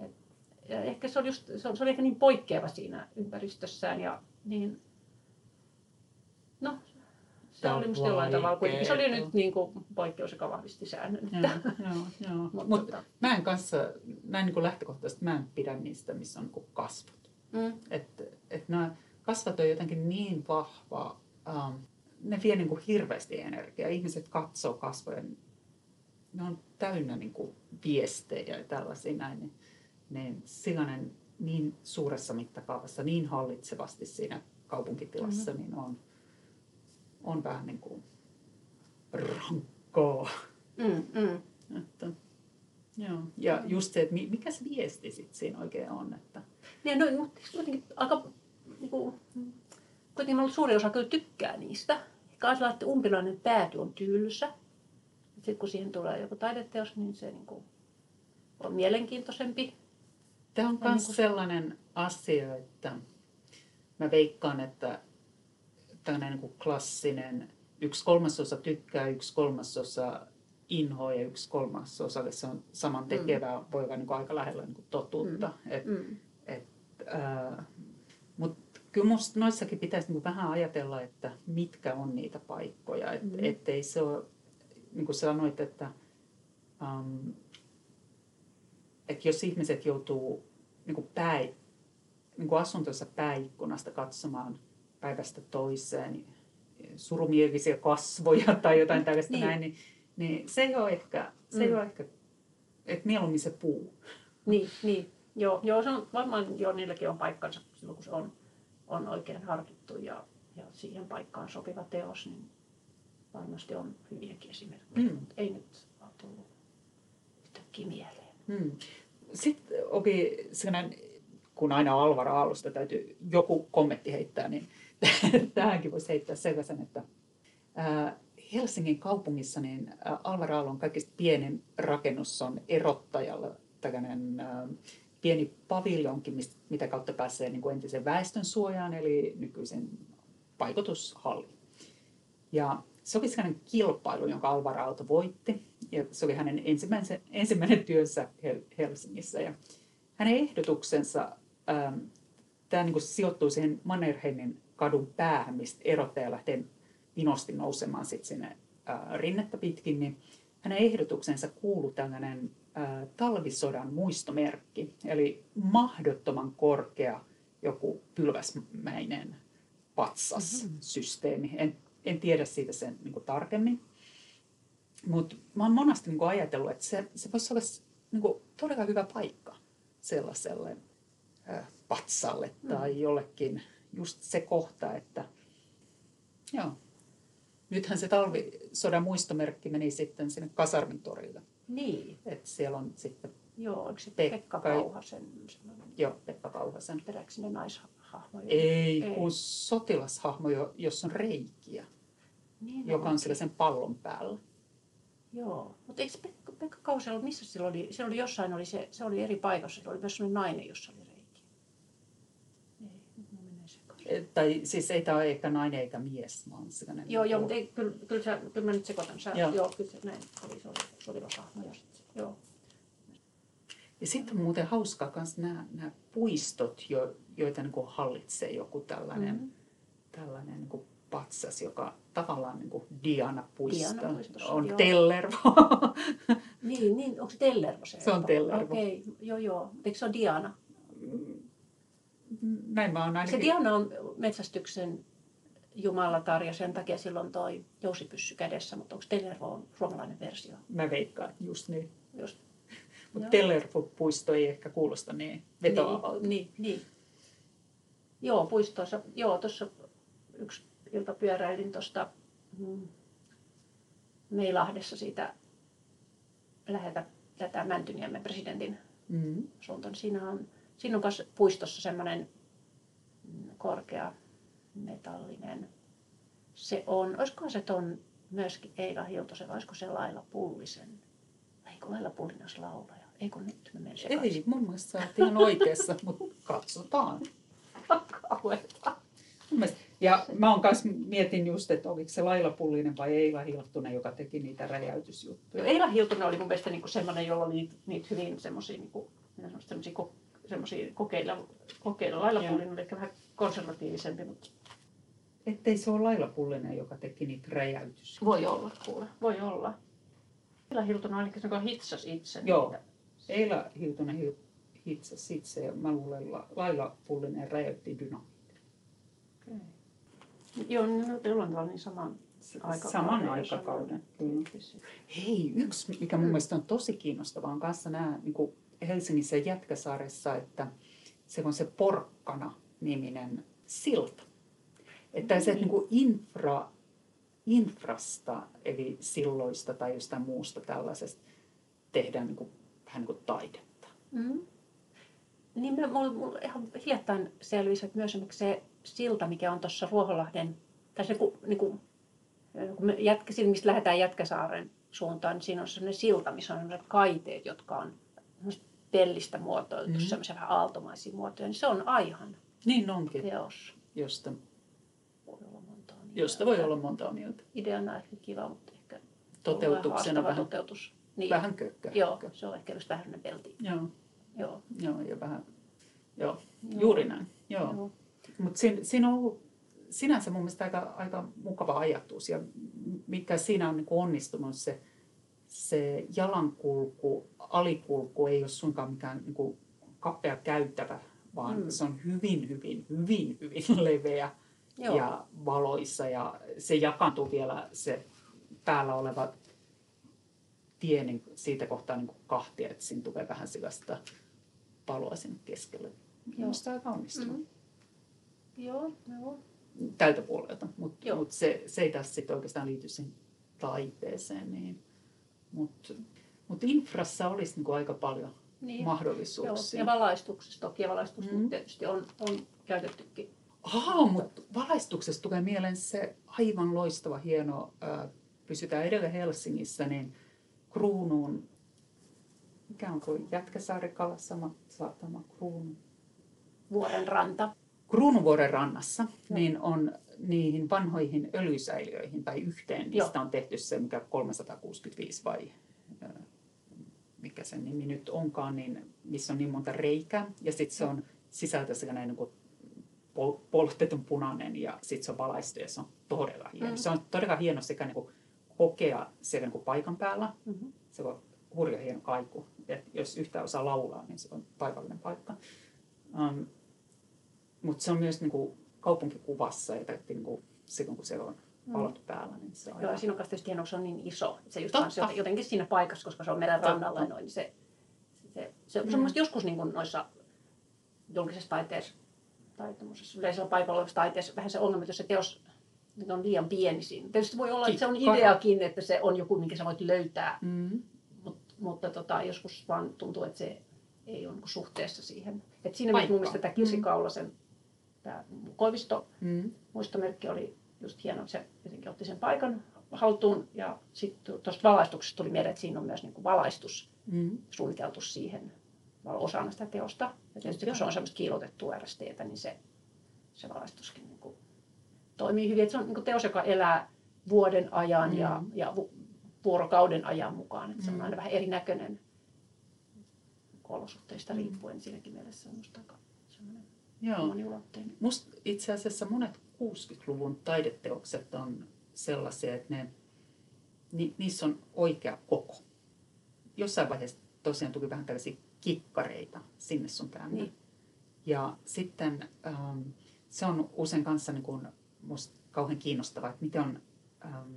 Et, ja ehkä se oli, just, se, oli, se oli ehkä niin poikkeava siinä ympäristössään ja niin, no, se Tämä oli musta jollain tavalla kuitenkin. Se oli nyt niin kuin poikkeus, joka vahvisti säännön. Joo, joo, joo. Mutta Mut, tota... mä en kanssa, näin niin kuin lähtökohtaisesti, mä en pidä niistä, missä on niin kasvot. Mm. Että et nämä kasvat on jotenkin niin vahva, um, ne vie niin kuin hirveästi energiaa. Ihmiset katsoo kasvojen ne on täynnä niin kuin viestejä ja tällaisia näin, niin, niin sellainen niin suuressa mittakaavassa, niin hallitsevasti siinä kaupunkitilassa, mm-hmm. niin on, on vähän niin kuin rankkaa. Mm, mm. Että, joo. Ja just se, että mikä se viesti sitten siinä oikein on. Että... Niin, no, mutta jotenkin aika, niin kuin, kuitenkin suuri osa kyllä tykkää niistä. Että umpilainen pääty on tylsä. Sitten kun siihen tulee joku taideteos, niin se niin kuin, on mielenkiintoisempi. Tämä on myös niin sellainen asia, että mä veikkaan, että tällainen niin klassinen yksi kolmasosa tykkää, yksi kolmasosa inhoa ja yksi kolmasosa se on saman tekevää, mm. voi olla niin aika lähellä niin totuutta. Mm. Et, mm. Mutta kyllä minusta noissakin pitäisi niin vähän ajatella, että mitkä on niitä paikkoja. Et, mm. Ettei se ole, niin kuin sanoit, että um, et jos ihmiset joutuu niin kuin pää, niin kuin asuntonsa pääikkunasta katsomaan päivästä toiseen surumielisiä kasvoja tai jotain tällaista niin. näin, niin, niin se ei ole ehkä, se mm. ei ole ehkä että mieluummin se puu. Niin, niin. Joo, joo, se on varmaan jo niilläkin on paikkansa silloin, kun se on, on oikein harkittu ja, ja siihen paikkaan sopiva teos, niin varmasti on hyviäkin esimerkkejä, mm. mutta ei nyt ole tullut yhtäkkiä mieleen. Mm. Sitten oli sellainen, kun aina Alvar Aallosta täytyy joku kommentti heittää, niin tähänkin voisi heittää sellaisen, että Helsingin kaupungissa niin Alvar Aallon kaikista pienin rakennus on erottajalla tällainen pieni paviljonki, mitä kautta pääsee niin kuin entisen väestön suojaan, eli nykyisen vaikutushalli. Ja se oli sellainen kilpailu, jonka Alvar Aalto voitti, ja se oli hänen ensimmäinen, ensimmäinen työnsä Helsingissä. Ja hänen ehdotuksensa, tämä niin sijoittuu siihen Mannerheimin kadun päähän, mistä erottaja lähtee vinosti nousemaan sit sinne ää, rinnettä pitkin, niin hänen ehdotuksensa kuului tällainen talvisodan muistomerkki, eli mahdottoman korkea joku pylväsmäinen patsassysteemi. En, en tiedä siitä sen niin kuin, tarkemmin, mutta mä oon monasti niin kuin, ajatellut, että se, se voisi olla niin kuin, todella hyvä paikka sellaiselle patsalle tai mm. jollekin just se kohta, että joo. Nythän se talvisodan muistomerkki meni sitten sinne Kasarmintorille. Niin. Et siellä on sitten Joo, onko se Pekka, Pekka Kauhasen? Joo, Pekka Kauhasen. Peräkö sinne naishahmo? Ei, Ei, kun sotilashahmo, jossa on reikiä, niin, joka on sillä sen pallon päällä. Joo, mutta eikö Pekka, Pekka Kausela, missä sillä oli? Se oli jossain, oli se, se oli eri paikassa, se oli myös sellainen nainen, jossa oli tai siis ei tämä ole eikä nainen eikä mies, vaan sellainen... Joo, joo, mutta ei, kyllä, kyllä, sä, kyllä mä nyt sekoitan. Sä, joo. joo, kyllä se näin oli, se oli. Ja sit, joo. Ja sitten on muuten hauskaa myös nämä, nämä puistot, jo, joita niin hallitsee joku tällainen, mm-hmm. tällainen niin patsas, joka tavallaan niin kuin Diana-puisto, Diana on joo. Tellervo. niin, niin, onko se Tellervo se? Se on Tellervo. Okei, okay, joo joo. Eikö se ole Diana? Mm, näin mä oon ainakin... Se Diana on metsästyksen jumalatar ja sen takia silloin toi jousipyssy kädessä, mutta onko Tellervo on suomalainen versio? Mä veikkaan, just niin. Just. Mutta Tellervo-puisto ei ehkä kuulosta niin vetoavalta. Niin, niin, niin. Joo, puistoissa. Joo, tuossa yksi ilta pyöräilin tuosta mm, Meilahdessa siitä lähetä tätä Mäntyniemen presidentin mm-hmm. suuntaan. Siinä on Siinä on myös puistossa semmoinen korkea metallinen. Se on, olisiko se ton myöskin Eila Hiltosen, olisiko se Laila Pullisen? Eikö Laila Pullinen olisi laulaja? Eikö nyt mä menen sekaisin? Ei, mun mielestä sä oot ihan oikeassa, mutta katsotaan. Kauheeta. Ja mä oon kanssa mietin just, että oliko se Laila Pullinen vai Eila Hiltunen, joka teki niitä räjäytysjuttuja. Eila Hiltunen oli mun mielestä niinku semmoinen, jolla oli niitä, niitä hyvin semmoisia niinku, semmoisia kokeilla, kokeilla. Laila Pullinen ehkä vähän konservatiivisempi, mutta... Ettei se ole Laila Pullinen, joka teki niitä räjäytyksiä. Voi olla, kuule. Voi olla. Eila Hiltunen ainakin se, hitsas itse. Joo. Niitä. Eila Hiltunen hitsasi itse ja mä luulen, Laila Pullinen räjäytti dynamiitin. Okay. Joo, niin jollain tavalla niin saman, saman aikakauden. Hei, yksi, mikä mun mielestä on tosi kiinnostavaa, on kanssa nämä niin kuin Helsingissä Jätkäsaaressa, että se on se Porkkana-niminen silta. Että se niin kuin infra, infrasta, eli silloista tai jostain muusta tällaisesta, tehdään niin kuin, vähän niin kuin taidetta. Mm. Niin mulla, mulla ihan hiljattain selvisi, että myös se silta, mikä on tuossa Ruoholahden, tai se niin kuin, kun me jätkä, mistä lähdetään Jätkäsaaren suuntaan, niin siinä on sellainen silta, missä on sellaiset kaiteet, jotka on pellistä muotoiltu, mm-hmm. semmoisia vähän aaltomaisia muotoja, niin se on Aihan niin onkin. teos. Josta voi olla monta Josta voi olla monta mieltä. Ideana ehkä kiva, mutta ehkä toteutuksena vähän, toteutus. Niin. vähän kökkä. Joo, se on ehkä just vähän pelti. Joo. Joo. Joo, ja vähän, joo, joo. juuri näin. Joo. joo. Mutta siinä, siinä on ollut sinänsä mun mielestä aika, aika mukava ajatus ja mikä siinä on niin onnistunut se, se jalankulku, alikulku ei ole suinkaan mikään niin kuin kapea käytävä, vaan mm. se on hyvin, hyvin, hyvin, hyvin leveä Joo. ja valoissa ja se jakaantuu vielä se päällä oleva tie niin siitä kohtaa niin kuin kahtia, että siinä tulee vähän sellaista paloa sinne keskelle. Minusta aika onnistunut. Mm. Joo, joo. Tältä puolelta, mutta mut se, se ei tässä sitten oikeastaan liity siihen taiteeseen. Niin. Mutta mut infrassa olisi niinku aika paljon niin. mahdollisuuksia. Joo. Ja valaistuksessa toki, ja valaistusta mm. tietysti on, on käytettykin. Aha, mutta valaistuksessa tulee mieleen se aivan loistava, hieno, äh, pysytään edelleen Helsingissä, niin kruunuun, mikä on kuin Jätkäsaari, Kalasama, Saatama, Kruunu. Vuoren ranta. Kruunuvuoren rannassa niin on niihin vanhoihin öljysäiliöihin tai yhteen, niistä Joo. on tehty se, mikä 365 vai mikä sen nimi nyt onkaan, niin missä on niin monta reikää. Ja sitten se on sisältä sellainen niin pol- poltetun punainen ja sitten se on valaistu ja se on todella hieno. Mm. Se on todella hieno sekä niin kuin kokea siellä niin kuin paikan päällä. Mm-hmm. Se on hurja hieno kaiku. Et jos yhtään osaa laulaa, niin se on taivallinen paikka. Um, Mutta se on myös niin kuin kaupunkikuvassa ja niin kuin, silloin kun se on valot mm. päällä. Niin se on Joo, siinä on tietysti hienoa, se on niin iso. Se just Totta. jotenkin siinä paikassa, koska se on meidän Totta. rannalla noin, niin se, se, se, mm. se on joskus niin kuin noissa julkisessa taiteessa tai yleisellä paikalla olevassa taiteessa vähän se ongelma, että jos se teos nyt on liian pieni siinä. Tietysti voi olla, että se on ideakin, että se on joku, minkä sä voit löytää, mm. Mut, mutta tota, joskus vaan tuntuu, että se ei ole niin suhteessa siihen. Et siinä mielessä mun mielestä tämä Kirsi mm. Tämä Koivisto mm. muistomerkki oli just hieno, että se jotenkin otti sen paikan haltuun. Ja sitten tuosta valaistuksesta tuli mieleen, että siinä on myös niin kuin valaistus mm. suunniteltu siihen osana sitä teosta. Ja tietysti kun se on semmoista kiilotettua RSTtä, niin se, se valaistuskin niin kuin toimii hyvin. Että se on niin kuin teos, joka elää vuoden ajan mm. ja, ja vuorokauden ajan mukaan. Että se on mm. aina vähän erinäköinen olosuhteista mm. riippuen. Siinäkin mielessä on musta aika Joo. moniulotteinen. Musta itse asiassa monet 60-luvun taideteokset on sellaisia, että ne, ni, niissä on oikea koko. Jossain vaiheessa tosiaan tuli vähän tällaisia kikkareita sinne sun tänne. Niin. Ja sitten ähm, se on usein kanssa niin kuin, musta kauhean kiinnostavaa, että miten on ähm,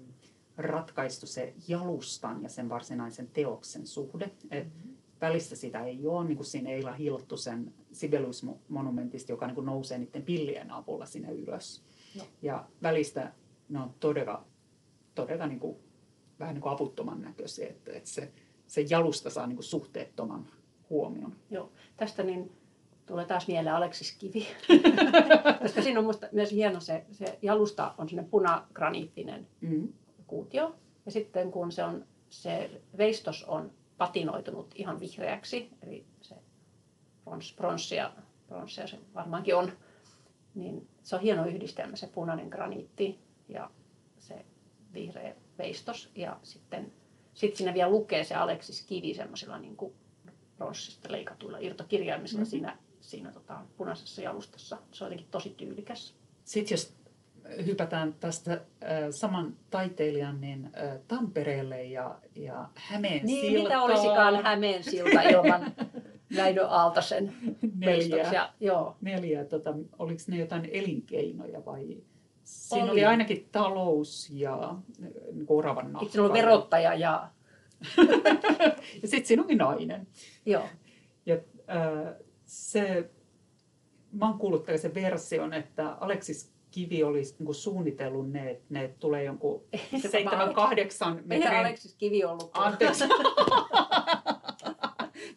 ratkaistu se jalustan ja sen varsinaisen teoksen suhde. Et mm-hmm. Välistä sitä ei ole, niin kuin siinä Eila Hilttusen Sibelius-monumentista, joka niin kuin nousee niiden pillien avulla sinne ylös. No. Ja välistä ne on todella, todella niin kuin, vähän niin kuin avuttoman näköisiä, että, että se, se jalusta saa niin kuin suhteettoman huomion. Joo, tästä niin tulee taas mieleen Aleksis Kivi, koska siinä on musta myös hieno se, se jalusta on sinne punagraniittinen mm. kuutio. Ja sitten kun se, on, se veistos on patinoitunut ihan vihreäksi, eli se brons, bronssia, bronssia se varmaankin on, niin se on hieno yhdistelmä, se punainen graniitti ja se vihreä veistos. Ja sitten sit siinä vielä lukee se Aleksis Kivi semmoisilla niin pronssista leikatuilla irtokirjaimilla mm-hmm. siinä, siinä tota, punaisessa jalustassa. Se on jotenkin tosi tyylikäs. Sitten jos hypätään tästä äh, saman taiteilijan niin, äh, Tampereelle ja, ja Hämeen Niin, siltaan. mitä olisikaan Hämeen silta ilman Väinö Aaltosen neljä, joo. neljä tota, oliko ne jotain elinkeinoja vai Siinä oli, oli ainakin talous ja niin oravan nahka. Siinä oli verottaja ja... ja sitten siinä oli nainen. Joo. Ja äh, se, mä oon kuullut tällaisen version, että Aleksis Kivi olisi niin suunnitellut ne, että ne tulee jonkun 7-8 metrin... Eihän Aleksis Kivi ollut. Anteeksi.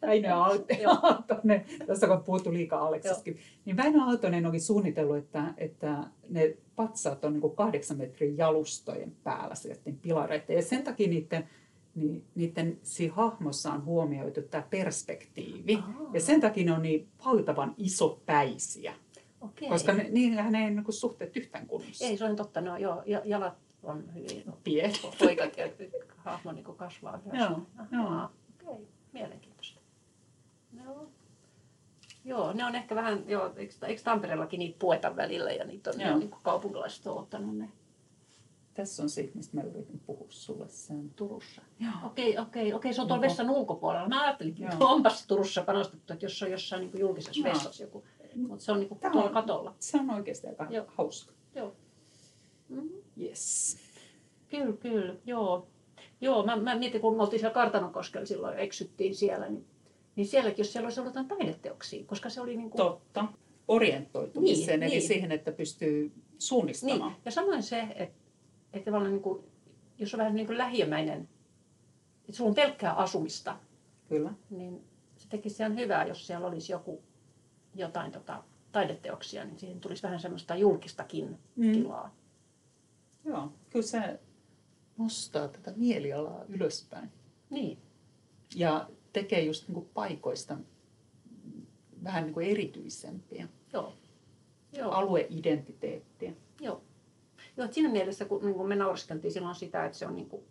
Väinö Aaltonen, tässä kun puhuttu liikaa Aleksiskin, niin Väinö Aaltonen oli suunnitellut, että, että ne patsaat on niin kahdeksan metrin jalustojen päällä sieltä pilareita. Ja sen takia niiden, niin, niiden siinä hahmossa on huomioitu tämä perspektiivi. Aha. Ja sen takia ne on niin valtavan isopäisiä. Okei. Koska ne, niillähän ei niin suhteet yhtään kunnossa. Ei, se on totta. No, joo, jalat on hyvin pienet. Poikat ja hahmo niin kasvaa. Joo, joo. Okei, mielenkiintoista. Joo. Joo, ne on ehkä vähän, joo, eikö, eikö Tampereellakin niitä pueta välillä ja niitä on joo. niin kaupungilaiset on ottanut ne. Tässä on se, mistä mä yritin puhua sulle sen. Turussa. Okei, okei, okei, se on tuolla vessan ulkopuolella. Mä ajattelin, että onpas Turussa panostettu, että jos on jossain niin julkisessa joo. vessassa joku. Mutta se on niin kuin tuolla on, katolla. Se on oikeasti aika joo. hauska. Joo. Mm-hmm. Yes. Kyllä, kyllä, joo. Joo, mä, mä mietin, kun me oltiin siellä Kartanonkoskella silloin, eksyttiin siellä, niin niin sielläkin, jos siellä olisi ollut jotain taideteoksia, koska se oli niin kuin... Totta. Orientoitumiseen, niin, eli niin. siihen, että pystyy suunnistamaan. Niin. Ja samoin se, että, että tavallaan niin kuin, jos on vähän niin kuin lähiömäinen, että sulla on pelkkää asumista, Kyllä. niin se tekisi ihan hyvää, jos siellä olisi joku jotain tota, taideteoksia, niin siihen tulisi vähän semmoista julkistakin mm. tilaa. Joo, kyllä se nostaa tätä mielialaa ylöspäin. Niin. Ja tekee just niin kuin paikoista vähän niin kuin erityisempiä. Joo. Joo. Alueidentiteettiä. Joo. Joo, siinä mielessä, kun niin kuin me nauriskeltiin silloin sitä, että se on niin kuin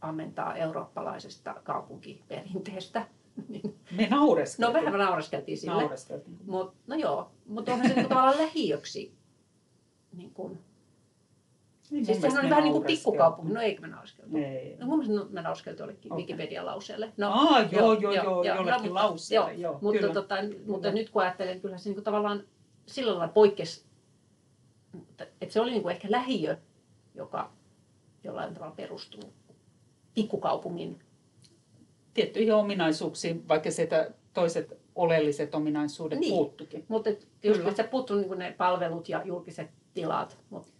ammentaa eurooppalaisesta kaupunkiperinteestä. Niin me naureskeltiin. No vähän naureskeltiin sille. Naureskeltiin. Mut, no joo, mutta onhan se niin tavallaan lähiöksi niin kuin, niin, siis sehän on vähän niin kuin pikkukaupunki. No eikö me nauskeltu? Ei. No mun mielestä me nauskeltu jollekin okay. Wikipedia-lauseelle. No, Aa, joo, joo, joo, joo, joo jollekin no, lauseelle. Joo, joo, mutta, kyllä. Tota, mutta nyt kun ajattelen, että kyllä se niin kuin tavallaan sillä lailla poikkesi, että se oli niin kuin ehkä lähiö, joka jollain tavalla perustuu pikkukaupungin tiettyihin ominaisuuksiin, vaikka sitä toiset oleelliset ominaisuudet niin. puuttukin. Mutta just, se puuttuu niin ne palvelut ja julkiset tilat. Mutta,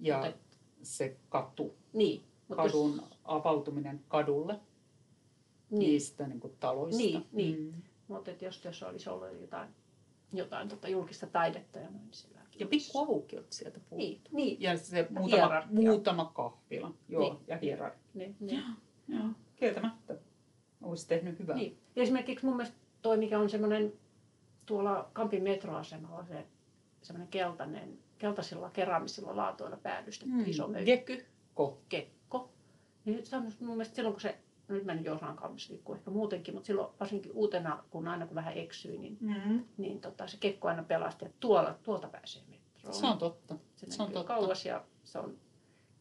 ja mutta, se katu, niin, kadun jos... avautuminen kadulle niin. niistä niin kuin taloista. Niin, niin. Mm. mutta jos, jos olisi ollut jotain, jotain tota julkista taidetta ja noin sillä Ja pikku aukiot sieltä puuttuu. Niin, niin. Ja se muutama, muutama kahvila. Joo, niin. ja hierarkia. Niin, niin. Joo, kieltämättä. Olisi tehnyt hyvää. Niin. Ja esimerkiksi mun mielestä toi, mikä on semmoinen tuolla Kampin metroasemalla, se semmoinen keltainen keltaisilla keraamisilla laatoilla päällystetty mm. iso möykky. Gekko. Gekko. Niin se on mun mielestä silloin, kun se, no nyt mä nyt osaan kammisliikkua ehkä muutenkin, mutta silloin varsinkin uutena, kun aina kun vähän eksyi, niin, mm. niin tota, se kekko aina pelasti, että tuolla, tuolta pääsee metroon. Se on totta. Se, se on totta. kauas ja se on...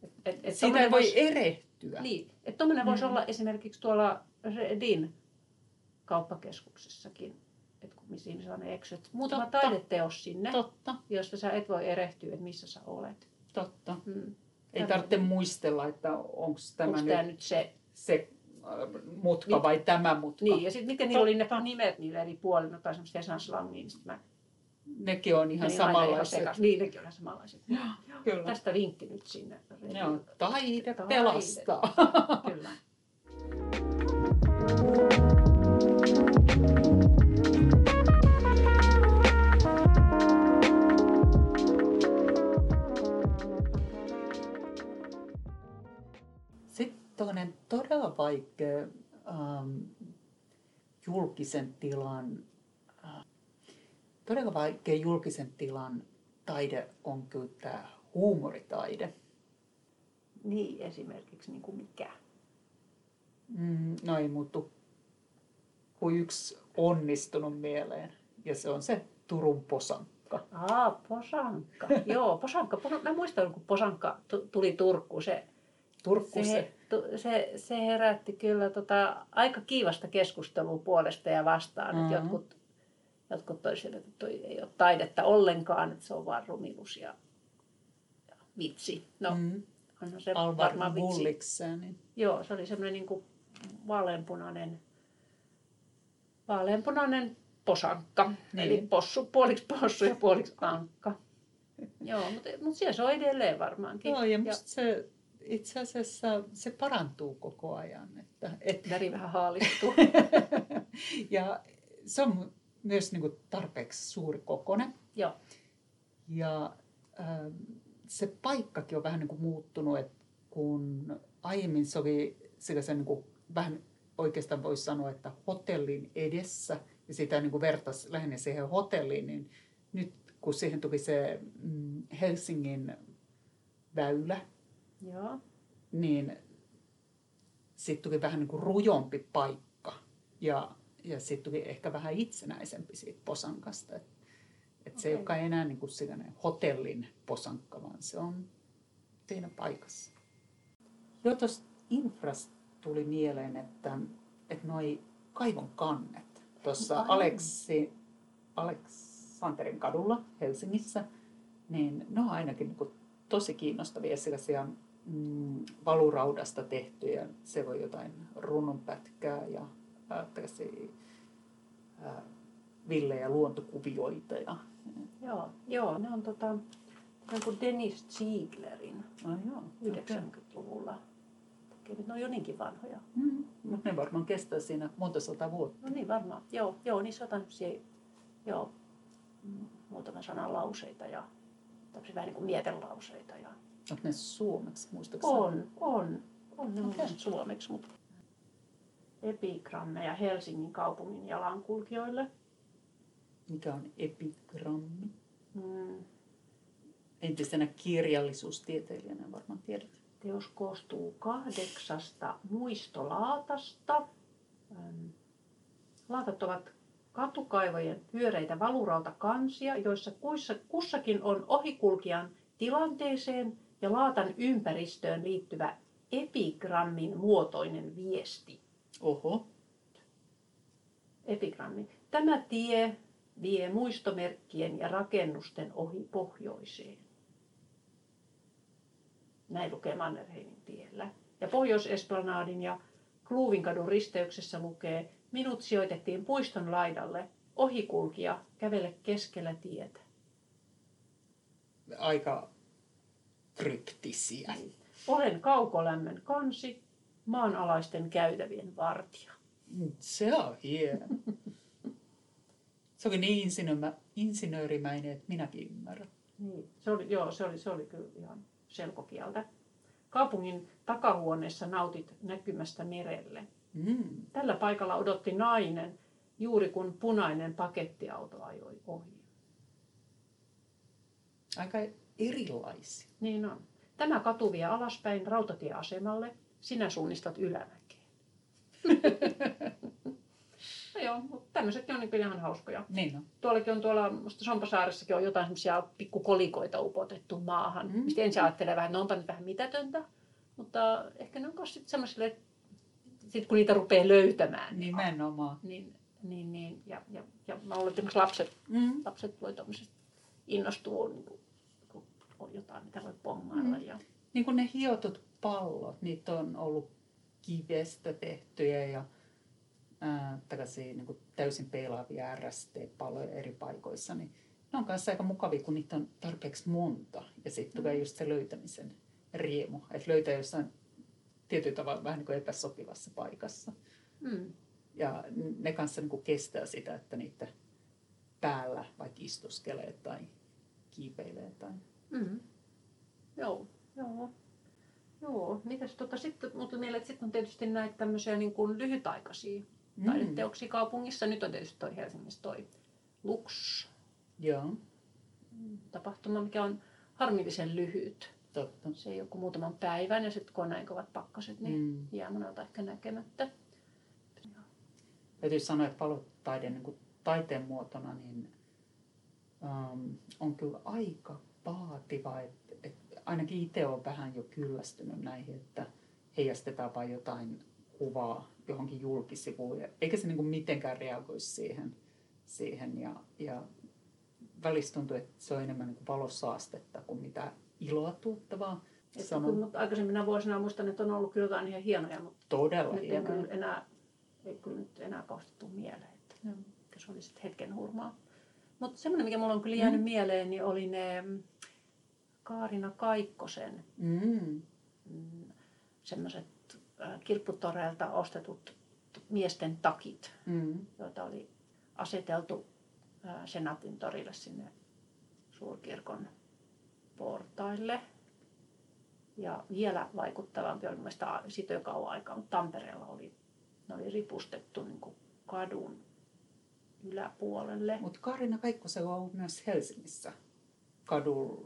Et, et, et Siitä voi vois, erehtyä. Niin, että tuommoinen mm. voisi olla esimerkiksi tuolla Redin kauppakeskuksessakin missä sellainen eksyt. Muutama Totta. taideteos sinne, Totta. josta sä et voi erehtyä, että missä sä olet. Totta. Mm. Ei tarvitse muistella, että onko tämä, onks tämä nyt se, se äh, mutka niin, vai tämä mutka. Niin, ja sitten miten niillä oli ne nimet niillä eri puolilla, tai semmoista Hesan slangiin, niin mä Nekin on ihan niin samanlaiset. Ihan niin, nekin on ihan samanlaiset. Kyllä. Tästä vinkki nyt sinne. Joo, taide, taide. pelastaa. Kyllä. toinen todella vaikea ähm, julkisen tilan, äh, todella vaikea julkisen tilan taide on kyllä tämä huumoritaide. Niin, esimerkiksi niin kuin mikä? Mm, no ei muutu kuin yksi onnistunut mieleen, ja se on se Turun posankka. Aa, posankka. Joo, posankka. Mä muistan, kun posankka tuli Turkuun, se Turkku se, se, se herätti kyllä tota, aika kiivasta keskustelua puolesta ja vastaan. Mm-hmm. Että jotkut, jotkut toisivat, että toi ei ole taidetta ollenkaan, että se on vain rumilus. Ja, ja vitsi. No, mm. onhan se Alvar varmaan vitsi. Niin. Joo, se oli semmoinen niin kuin vaaleanpunainen, vaaleanpunainen posankka. Niin. Eli possu, puoliksi possu ja puoliksi ankka. Joo, mutta, mutta siellä se on edelleen varmaankin. Joo, ja, ja se itse asiassa se parantuu koko ajan. Että, et... Väri vähän haalistuu. ja se on myös niin kuin tarpeeksi suuri kokonen. Joo. Ja äh, se paikkakin on vähän niin kuin muuttunut, että kun aiemmin se oli se niin kuin, vähän oikeastaan voisi sanoa, että hotellin edessä, ja sitä niin kuin vertaisi lähinnä siihen hotelliin, niin nyt kun siihen tuli se mm, Helsingin väylä, Joo. niin sitten tuli vähän niin kuin rujompi paikka. Ja, ja sitten tuli ehkä vähän itsenäisempi siitä posankasta. Että et okay. se ei olekaan enää niin kuin hotellin posankka, vaan se on siinä paikassa. Jo tuosta infrasta tuli mieleen, että, että noi kaivon kannet tuossa Aleksi, Aleksanterin kadulla Helsingissä, niin ne on ainakin niin kuin tosi kiinnostavia sellaisia mm, valuraudasta tehtyjä. Se voi jotain runnonpätkää ja ää, villejä luontokuvioita. Ja, joo, joo, ne on tota, kuin Dennis Zieglerin ah, joo, 90-luvulla. Okay. Ne on jo niinkin vanhoja. Mm. Mutta ne varmaan kestää siinä monta sata vuotta. No niin varmaan. Joo, joo niissä on jotain joo, mm, muutaman sanan lauseita ja vähän niin kuin mietelauseita. Ja Onko ne suomeksi, muistaakseni? On, on. On ne okay. suomeksi, mutta epigrammeja Helsingin kaupungin jalankulkijoille. Mikä on epigrammi? Hmm. Entisenä kirjallisuustieteilijänä varmaan tiedät. Teos koostuu kahdeksasta muistolaatasta. Laatat ovat katukaivojen pyöreitä valurautakansia, joissa kussakin on ohikulkijan tilanteeseen ja laatan ympäristöön liittyvä epigrammin muotoinen viesti. Oho. Epigrammi. Tämä tie vie muistomerkkien ja rakennusten ohi pohjoiseen. Näin lukee Mannerheimin tiellä. Ja Pohjois-Esplanadin ja Kluuvinkadun risteyksessä lukee, minut sijoitettiin puiston laidalle, ohikulkija kävele keskellä tietä. Aika kryptisiä. Olen kaukolämmön kansi, maanalaisten käytävien vartija. Se on hieno. Se oli niin insinöörimäinen, että minäkin ymmärrän. Niin. Se oli, joo, se oli, se oli kyllä ihan selkokieltä. Kaupungin takahuoneessa nautit näkymästä merelle. Mm. Tällä paikalla odotti nainen, juuri kun punainen pakettiauto ajoi ohi. Aika erilaisia. Niin on. Tämä katu vie alaspäin rautatieasemalle. Sinä suunnistat ylämäkeen. no joo, mutta tämmöisetkin on niin ihan hauskoja. Niin on. Tuollakin on tuolla, musta Sompasaaressakin on jotain semmoisia pikkukolikoita upotettu maahan. Mm. Mistä ensin ajattelee vähän, että no onpa nyt vähän mitätöntä. Mutta ehkä ne on myös sitten semmoisille, sit kun niitä rupeaa löytämään. Nimenomaan. Niin, niin, niin ja, ja, ja mä luulen, että lapset, mm. lapset voi tuommoisesta innostua niin on jotain, mitä voi pongailla. Mm. Ja... Niin kuin ne hiotut pallot, niitä on ollut kivestä tehtyjä ja ää, niin kuin täysin peilaavia RST-palloja eri paikoissa, niin ne on kanssa aika mukavia, kun niitä on tarpeeksi monta. Ja sitten tulee mm. just se löytämisen riemu, että löytää jossain tietyllä tavalla vähän niin kuin epäsopivassa paikassa. Mm. Ja ne kanssa niin kuin kestää sitä, että niitä päällä vaikka istuskelee tai kiipeilee tai Mm. Joo, joo. Joo, mitäs tota, sitten, mutta meillä sitten on tietysti näitä tämmöisiä niin kuin lyhytaikaisia mm. taideteoksia kaupungissa. Nyt on tietysti toi Helsingissä toi Lux. Joo. Tapahtuma, mikä on harmillisen lyhyt. Totta. Se ei ole kuin muutaman päivän ja sitten kun on näin kovat pakkaset, niin mm. jää monelta ehkä näkemättä. Täytyy sanoa, että palotaide niin kuin taiteen muotona niin, um, on kyllä aika vaativa, että, että ainakin itse olen vähän jo kyllästynyt näihin, että heijastetaan vain jotain kuvaa johonkin julkisivuun, eikä se niin kuin mitenkään reagoisi siihen. siihen ja, ja välistä tuntuu, että se on enemmän niin kuin valosaastetta kuin mitä iloa tuottavaa. Että kyllä, mutta aikaisemmina vuosina muistan, että on ollut kyllä jotain ihan hienoja, mutta Todella nyt hienoja. ei kyllä enää, ei kyllä nyt enää kaustettu mieleen. Että, että se oli sitten hetken hurmaa. Mutta semmoinen, mikä mulla on kyllä jäänyt mm. mieleen, niin oli ne mm, Kaarina Kaikkosen Mm. mm, semmoiset äh, kirpputoreilta ostetut miesten takit, Mm. joita oli aseteltu äh, Senaatin torille sinne suurkirkon portaille. Ja vielä vaikuttavampi oli mielestäni siitä jo kauan aikaa, mutta Tampereella oli, ne oli ripustettu niin kuin kadun yläpuolelle. Mutta Karina Kaikkosen on ollut myös Helsingissä kadul,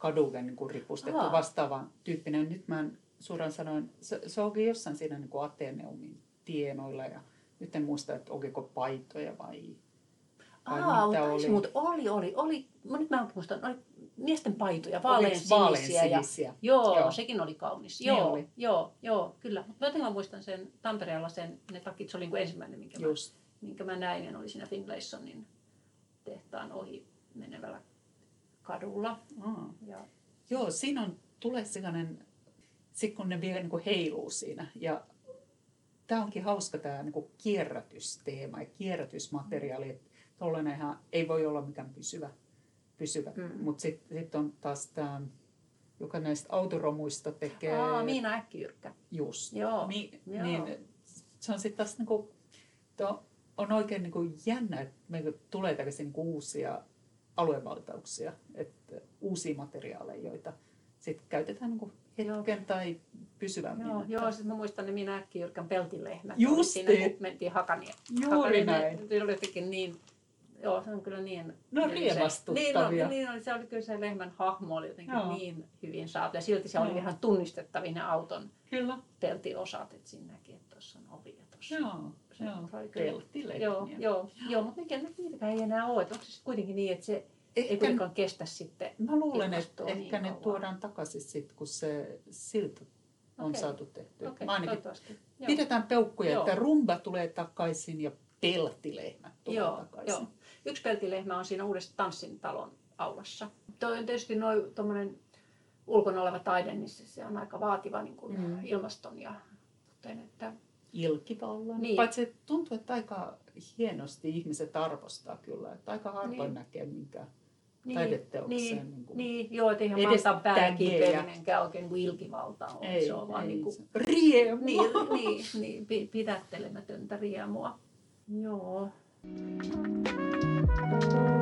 kadulle niin kuin ripustettu Aa. vastaava tyyppinen. Nyt mä en suoraan sanoin, se, se onkin jossain siinä niin kuin Ateneumin tienoilla ja nyt en muista, että oliko paitoja vai, vai Aa, mitä taisi, oli. mutta oli, oli, oli, nyt mä en muista, oli miesten paitoja, vaaleansinisiä. Ja, joo, Joo. joo, sekin oli kaunis. Niin Joo, oli. joo, joo, kyllä. Mutta jotenkin mä muistan sen Tampereella sen, ne takit, se oli niin kuin ensimmäinen, minkä mä, minkä mä näin, ja ne oli siinä Finlaysonin tehtaan ohi menevällä kadulla. Aa. Ja, Joo, siinä on, tulee sellainen, sit kun ne vielä niin kuin heiluu siinä. Ja tämä onkin hauska tämä niin kuin kierrätysteema ja kierrätysmateriaali. että Tollanenhan ei voi olla mikään pysyvä, pysyvä. Mm. Mm. mutta sitten sit on taas tämä, joka näistä autoromuista tekee aa, Miina Äkkijyrkkä. just. Joo, Niin, joo. niin se on sitten taas niin kuin, on oikein niin kuin jännä, että meillä tulee tällaisia niin kuin uusia aluevaltauksia, että uusia materiaaleja, joita sitten käytetään niin hetken tai pysyvämmin. Joo, että- joo sitten mä muistan ne Miina Äkkijyrkän peltilehmät. Justi. Oli Siinä kun mentiin Hakanie. Juuri Hakanie- näin. Se oli jotenkin niin, joo se on kyllä niin... No niin riemastuttavia. Niin, no, niin oli, se oli kyllä se lehmän hahmo oli jotenkin Joo. niin hyvin saatu. Ja silti se oli Joo. ihan tunnistettavia ne auton Kyllä. peltiosat, että siinä näki, että tuossa on ovi ja tuossa Joo, joo. Peltilehmiä. Joo, joo, joo, mutta mikä nyt niitäkään ei enää ole. Että onko se sitten kuitenkin niin, että se ei Ehkä, kuitenkaan kestä sitten? mä luulen, että niin ehkä ne tuodaan takaisin sitten, kun se silta on Okei. saatu tehtyä. Mä ainakin pidetään peukkuja, Joo. että rumba tulee takaisin ja peltilehmät tulee Joo, takaisin. joo. Yksi peltilehmä on siinä uudessa tanssintalon aulassa. Toi on tietysti noin tuommoinen ulkona oleva taide, niin se, se on aika vaativa niin kuin Mm. ilmaston ja kuten, että ilkivallan. Niin. Paitsi että tuntuu, että aika hienosti ihmiset arvostaa kyllä. Että aika harvoin Niin. näkee minkään niin, taideteokseen. niin, Niin kuin, niin, joo, että eihän tägejä. pääkiipeinenkään oikein niin kuin ilkivalta ole. ei, se on vaan niin kuin, se- riemu. niin, niin, niin, pi- pidättelemätöntä riemua. Joo. Joo,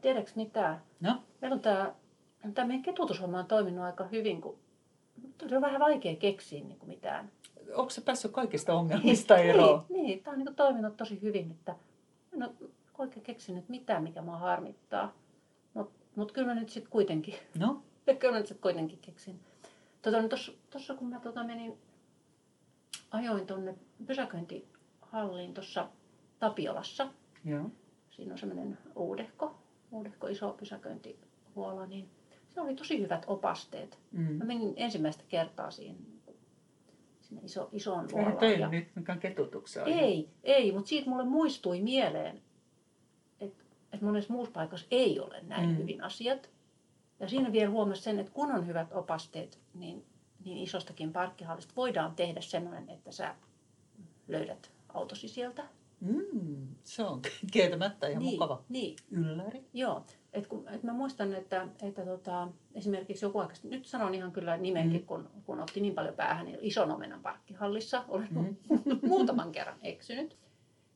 tiedätkö mitä? No, Meillä on tämä, tämä meidän ketutushomma on toiminut aika hyvin, kun nyt on vähän vaikea keksiä niin kuin mitään. onko se päässyt kaikista ongelmista eroon? Niin, niin tämä on niin toiminut tosi hyvin, että en ole oikein keksinyt mitään, mikä mua harmittaa. Mutta mut kyllä mä nyt sitten kuitenkin, No, kyllä mä nyt sit kuitenkin keksin. Tota, niin tuossa kun mä tota menin, ajoin tuonne pysäköintihalliin tuossa Tapiolassa, joo. siinä on semmoinen uudehko, uudehko iso pysäköintihuola, niin se oli tosi hyvät opasteet. Mm. Mä menin ensimmäistä kertaa siihen, sinne iso, isoon Eihän luolaan. teillä ja- nyt mikään ketutuksen. Ei, ei, mutta siitä mulle muistui mieleen, että, että monessa muussa paikassa ei ole näin Mm. mm. hyvin asiat. Ja siinä vielä huomasi sen, että kun on hyvät opasteet, niin, niin isostakin parkkihallista voidaan tehdä sellainen, että sä löydät autosi sieltä. Mm, se on kieltämättä ihan niin, mukava Niin, ylläri. Joo, et kun, et mä muistan, että, että tota, esimerkiksi joku aika, nyt sanon ihan kyllä nimenkin, Mm. kun, kun otti niin paljon päähän, niin ison omenan parkkihallissa olen Mm. muutaman kerran eksynyt.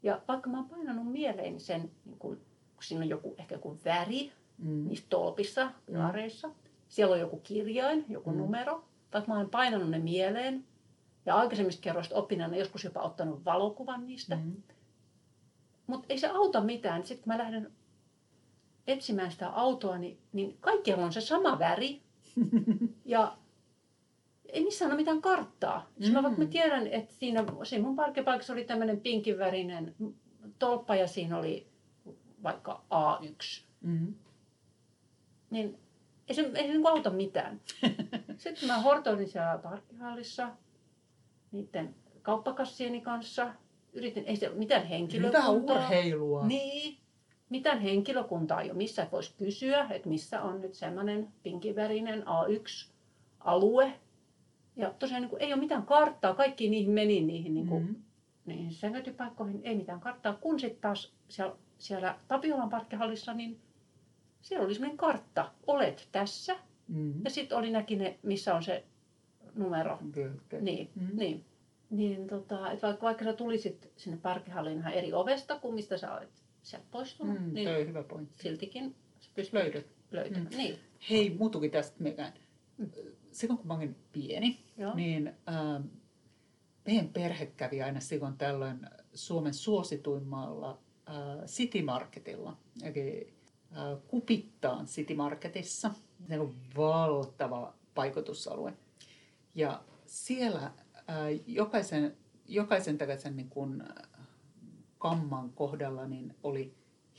Ja vaikka mä oon painanut mieleeni sen, niin kun, kun siinä on joku, ehkä joku väri Mm. niissä tolpissa, pilareissa, siellä on joku kirjain, joku Mm. numero, tai mä oon painanut ne mieleen, ja aikaisemmista kerroista oppineena joskus jopa ottanut valokuvan niistä, Mm. Mutta ei se auta mitään. Sitten kun mä lähden etsimään sitä autoa, niin, niin kaikkialla on se sama väri. ja ei missään ole mitään karttaa. Mm. Mä, vaikka mä tiedän, että siinä, siinä mun parkkipaikassa oli tämmöinen pinkinvärinen tolppa ja siinä oli vaikka A1. Mm. Niin ei se, ei se niin auta mitään. Sitten mä hortoilin siellä parkkihallissa niiden kauppakassieni kanssa. Yritin, ei se mitään henkilökuntaa. Hyvä urheilua. Niin. Mitään henkilökuntaa ei ole, missä voisi kysyä, että missä on nyt semmoinen pinkivärinen A1-alue. Ja tosiaan niin kuin, ei ole mitään karttaa, kaikki niihin meni niihin, niin kuin, mm-hmm. niihin senötypaikkoihin, ei mitään karttaa. Kun sitten taas siellä, siellä Tapiolan parkkihallissa, niin siellä oli semmoinen kartta, olet tässä. Mm-hmm. Ja sitten oli näki ne, missä on se numero. Okay. Niin, mm-hmm. niin. Niin tota, että vaikka, vaikka sä tulisit sinne parkkihalliin ihan eri ovesta kuin mistä sä olet sieltä poistunut, mm, niin toi hyvä pointti. siltikin sä pystyt Löydät. löytämään. Mm. Niin. Hei, muutukin tästä mekään. Silloin kun mä olin pieni, Joo. niin äh, meidän perhe kävi aina silloin tällöin Suomen suosituimmalla äh, City Marketilla. Eli äh, Kupittaan City Marketissa. Se on valtava paikotusalue. Ja siellä jokaisen, jokaisen tällaisen niin kuin, kamman kohdalla niin oli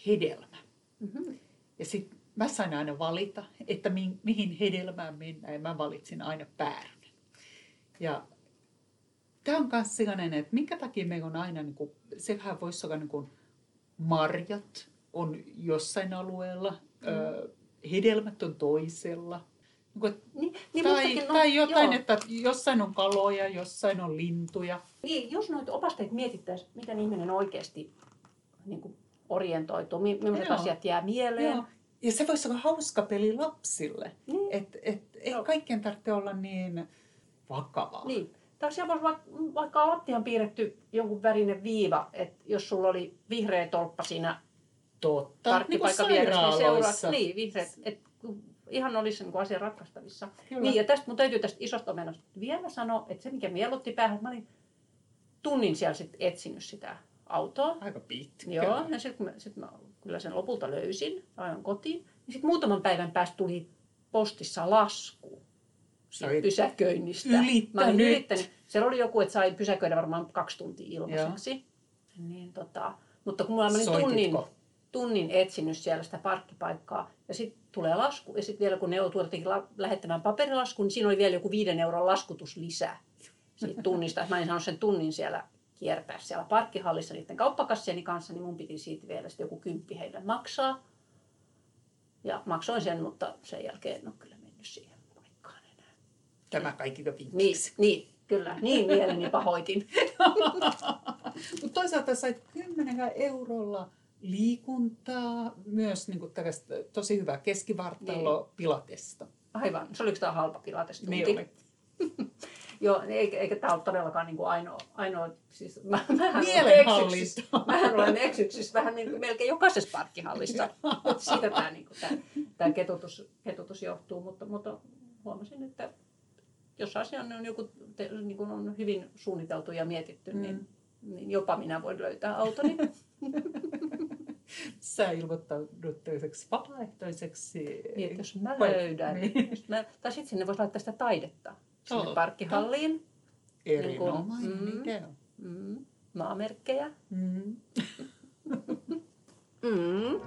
hedelmä. Mm-hmm. Ja sitten mä sain aina valita, että mi- mihin hedelmään mennään. Ja mä valitsin aina päärynän. Ja tämä on myös sellainen, että minkä takia meillä on aina, niin kuin, sehän voisi olla niin kuin marjat on jossain alueella, mm. ö, hedelmät on toisella. Niin Niin, tai, no, tai jotain, joo. että jossain on kaloja, jossain on lintuja. Niin, jos noita opasteita mietittäisiin, miten ihminen oikeasti niin kuin orientoituu, mi- millaiset Joo. asiat jää mieleen. Joo. Ja se voisi olla hauska peli lapsille. Niin. Et, et, ei Joo. kaikkien tarvitse olla niin vakavaa. Niin. Tai siellä voisi vaikka, vaikka lattian piirretty jonkun värinen viiva, että jos sulla oli vihreä tolppa siinä Totta. parkkipaikan niin vieressä, niin seuraat. Niin, vihreät. Et, ihan olisi niin kuin asia ratkaistavissa. Kyllä. Niin, ja tästä mun täytyy tästä isosta omenasta vielä sanoa, että se mikä mielutti päähän, mä olin tunnin siellä sit etsinyt sitä autoa. Aika pitkä. Joo, ja sitten mä, sit mä kyllä sen lopulta löysin, ajan kotiin. Ja sitten muutaman päivän päästä tuli postissa lasku siitä pysäköinnistä. ylittänyt. Mä olin ylittänyt. Siellä oli joku, että sai pysäköidä varmaan kaksi tuntia ilmaiseksi. Niin, tota, mutta kun mä olin Soititko? tunnin, tunnin etsinyt siellä sitä parkkipaikkaa, ja sitten tulee lasku, ja sitten vielä kun ne joutuu jotenkin la- lähettämään paperilaskun, niin siinä oli vielä joku viiden euron laskutus lisää siitä tunnista. Että mä en saanut sen tunnin siellä kiertää siellä parkkihallissa niiden kauppakassieni kanssa, niin mun piti siitä vielä sitten joku kymppi heille maksaa. Ja maksoin sen, mutta sen jälkeen en ole kyllä mennyt siihen paikkaan enää. Tämä kaikki Niin, vinkiksi. niin kyllä, niin mieleni pahoitin. Mutta toisaalta sait 10 eurolla liikuntaa, myös niin kuin tällaista tosi hyvää keskivartalo pilatesta. Aivan, se oliko tämä halpa pilatestunti? Niin. Joo, niin eikä, eikä tämä ole todellakaan niin kuin ainoa, ainoa siis mä, mähän eksyksissä, mähän olen eksyksissä vähän niin kuin melkein jokaisessa parkkihallissa. Mutta siitä tämä, niin kuin, tämä, tämä ketutus, ketutus johtuu, mutta, mutta huomasin, että jos asia on joku te, niin kuin on hyvin suunniteltu ja mietitty, mm. niin, niin jopa minä voin löytää autoni. sä ilmoittaudut toiseksi vapaaehtoiseksi. Niin, että jos mä löydän. Niin. Jos mä, tai sitten sinne voisi laittaa sitä taidetta. Sinne oh, parkkihalliin. Erinomainen niin mm, idea. Mm, maamerkkejä. Mm. mm.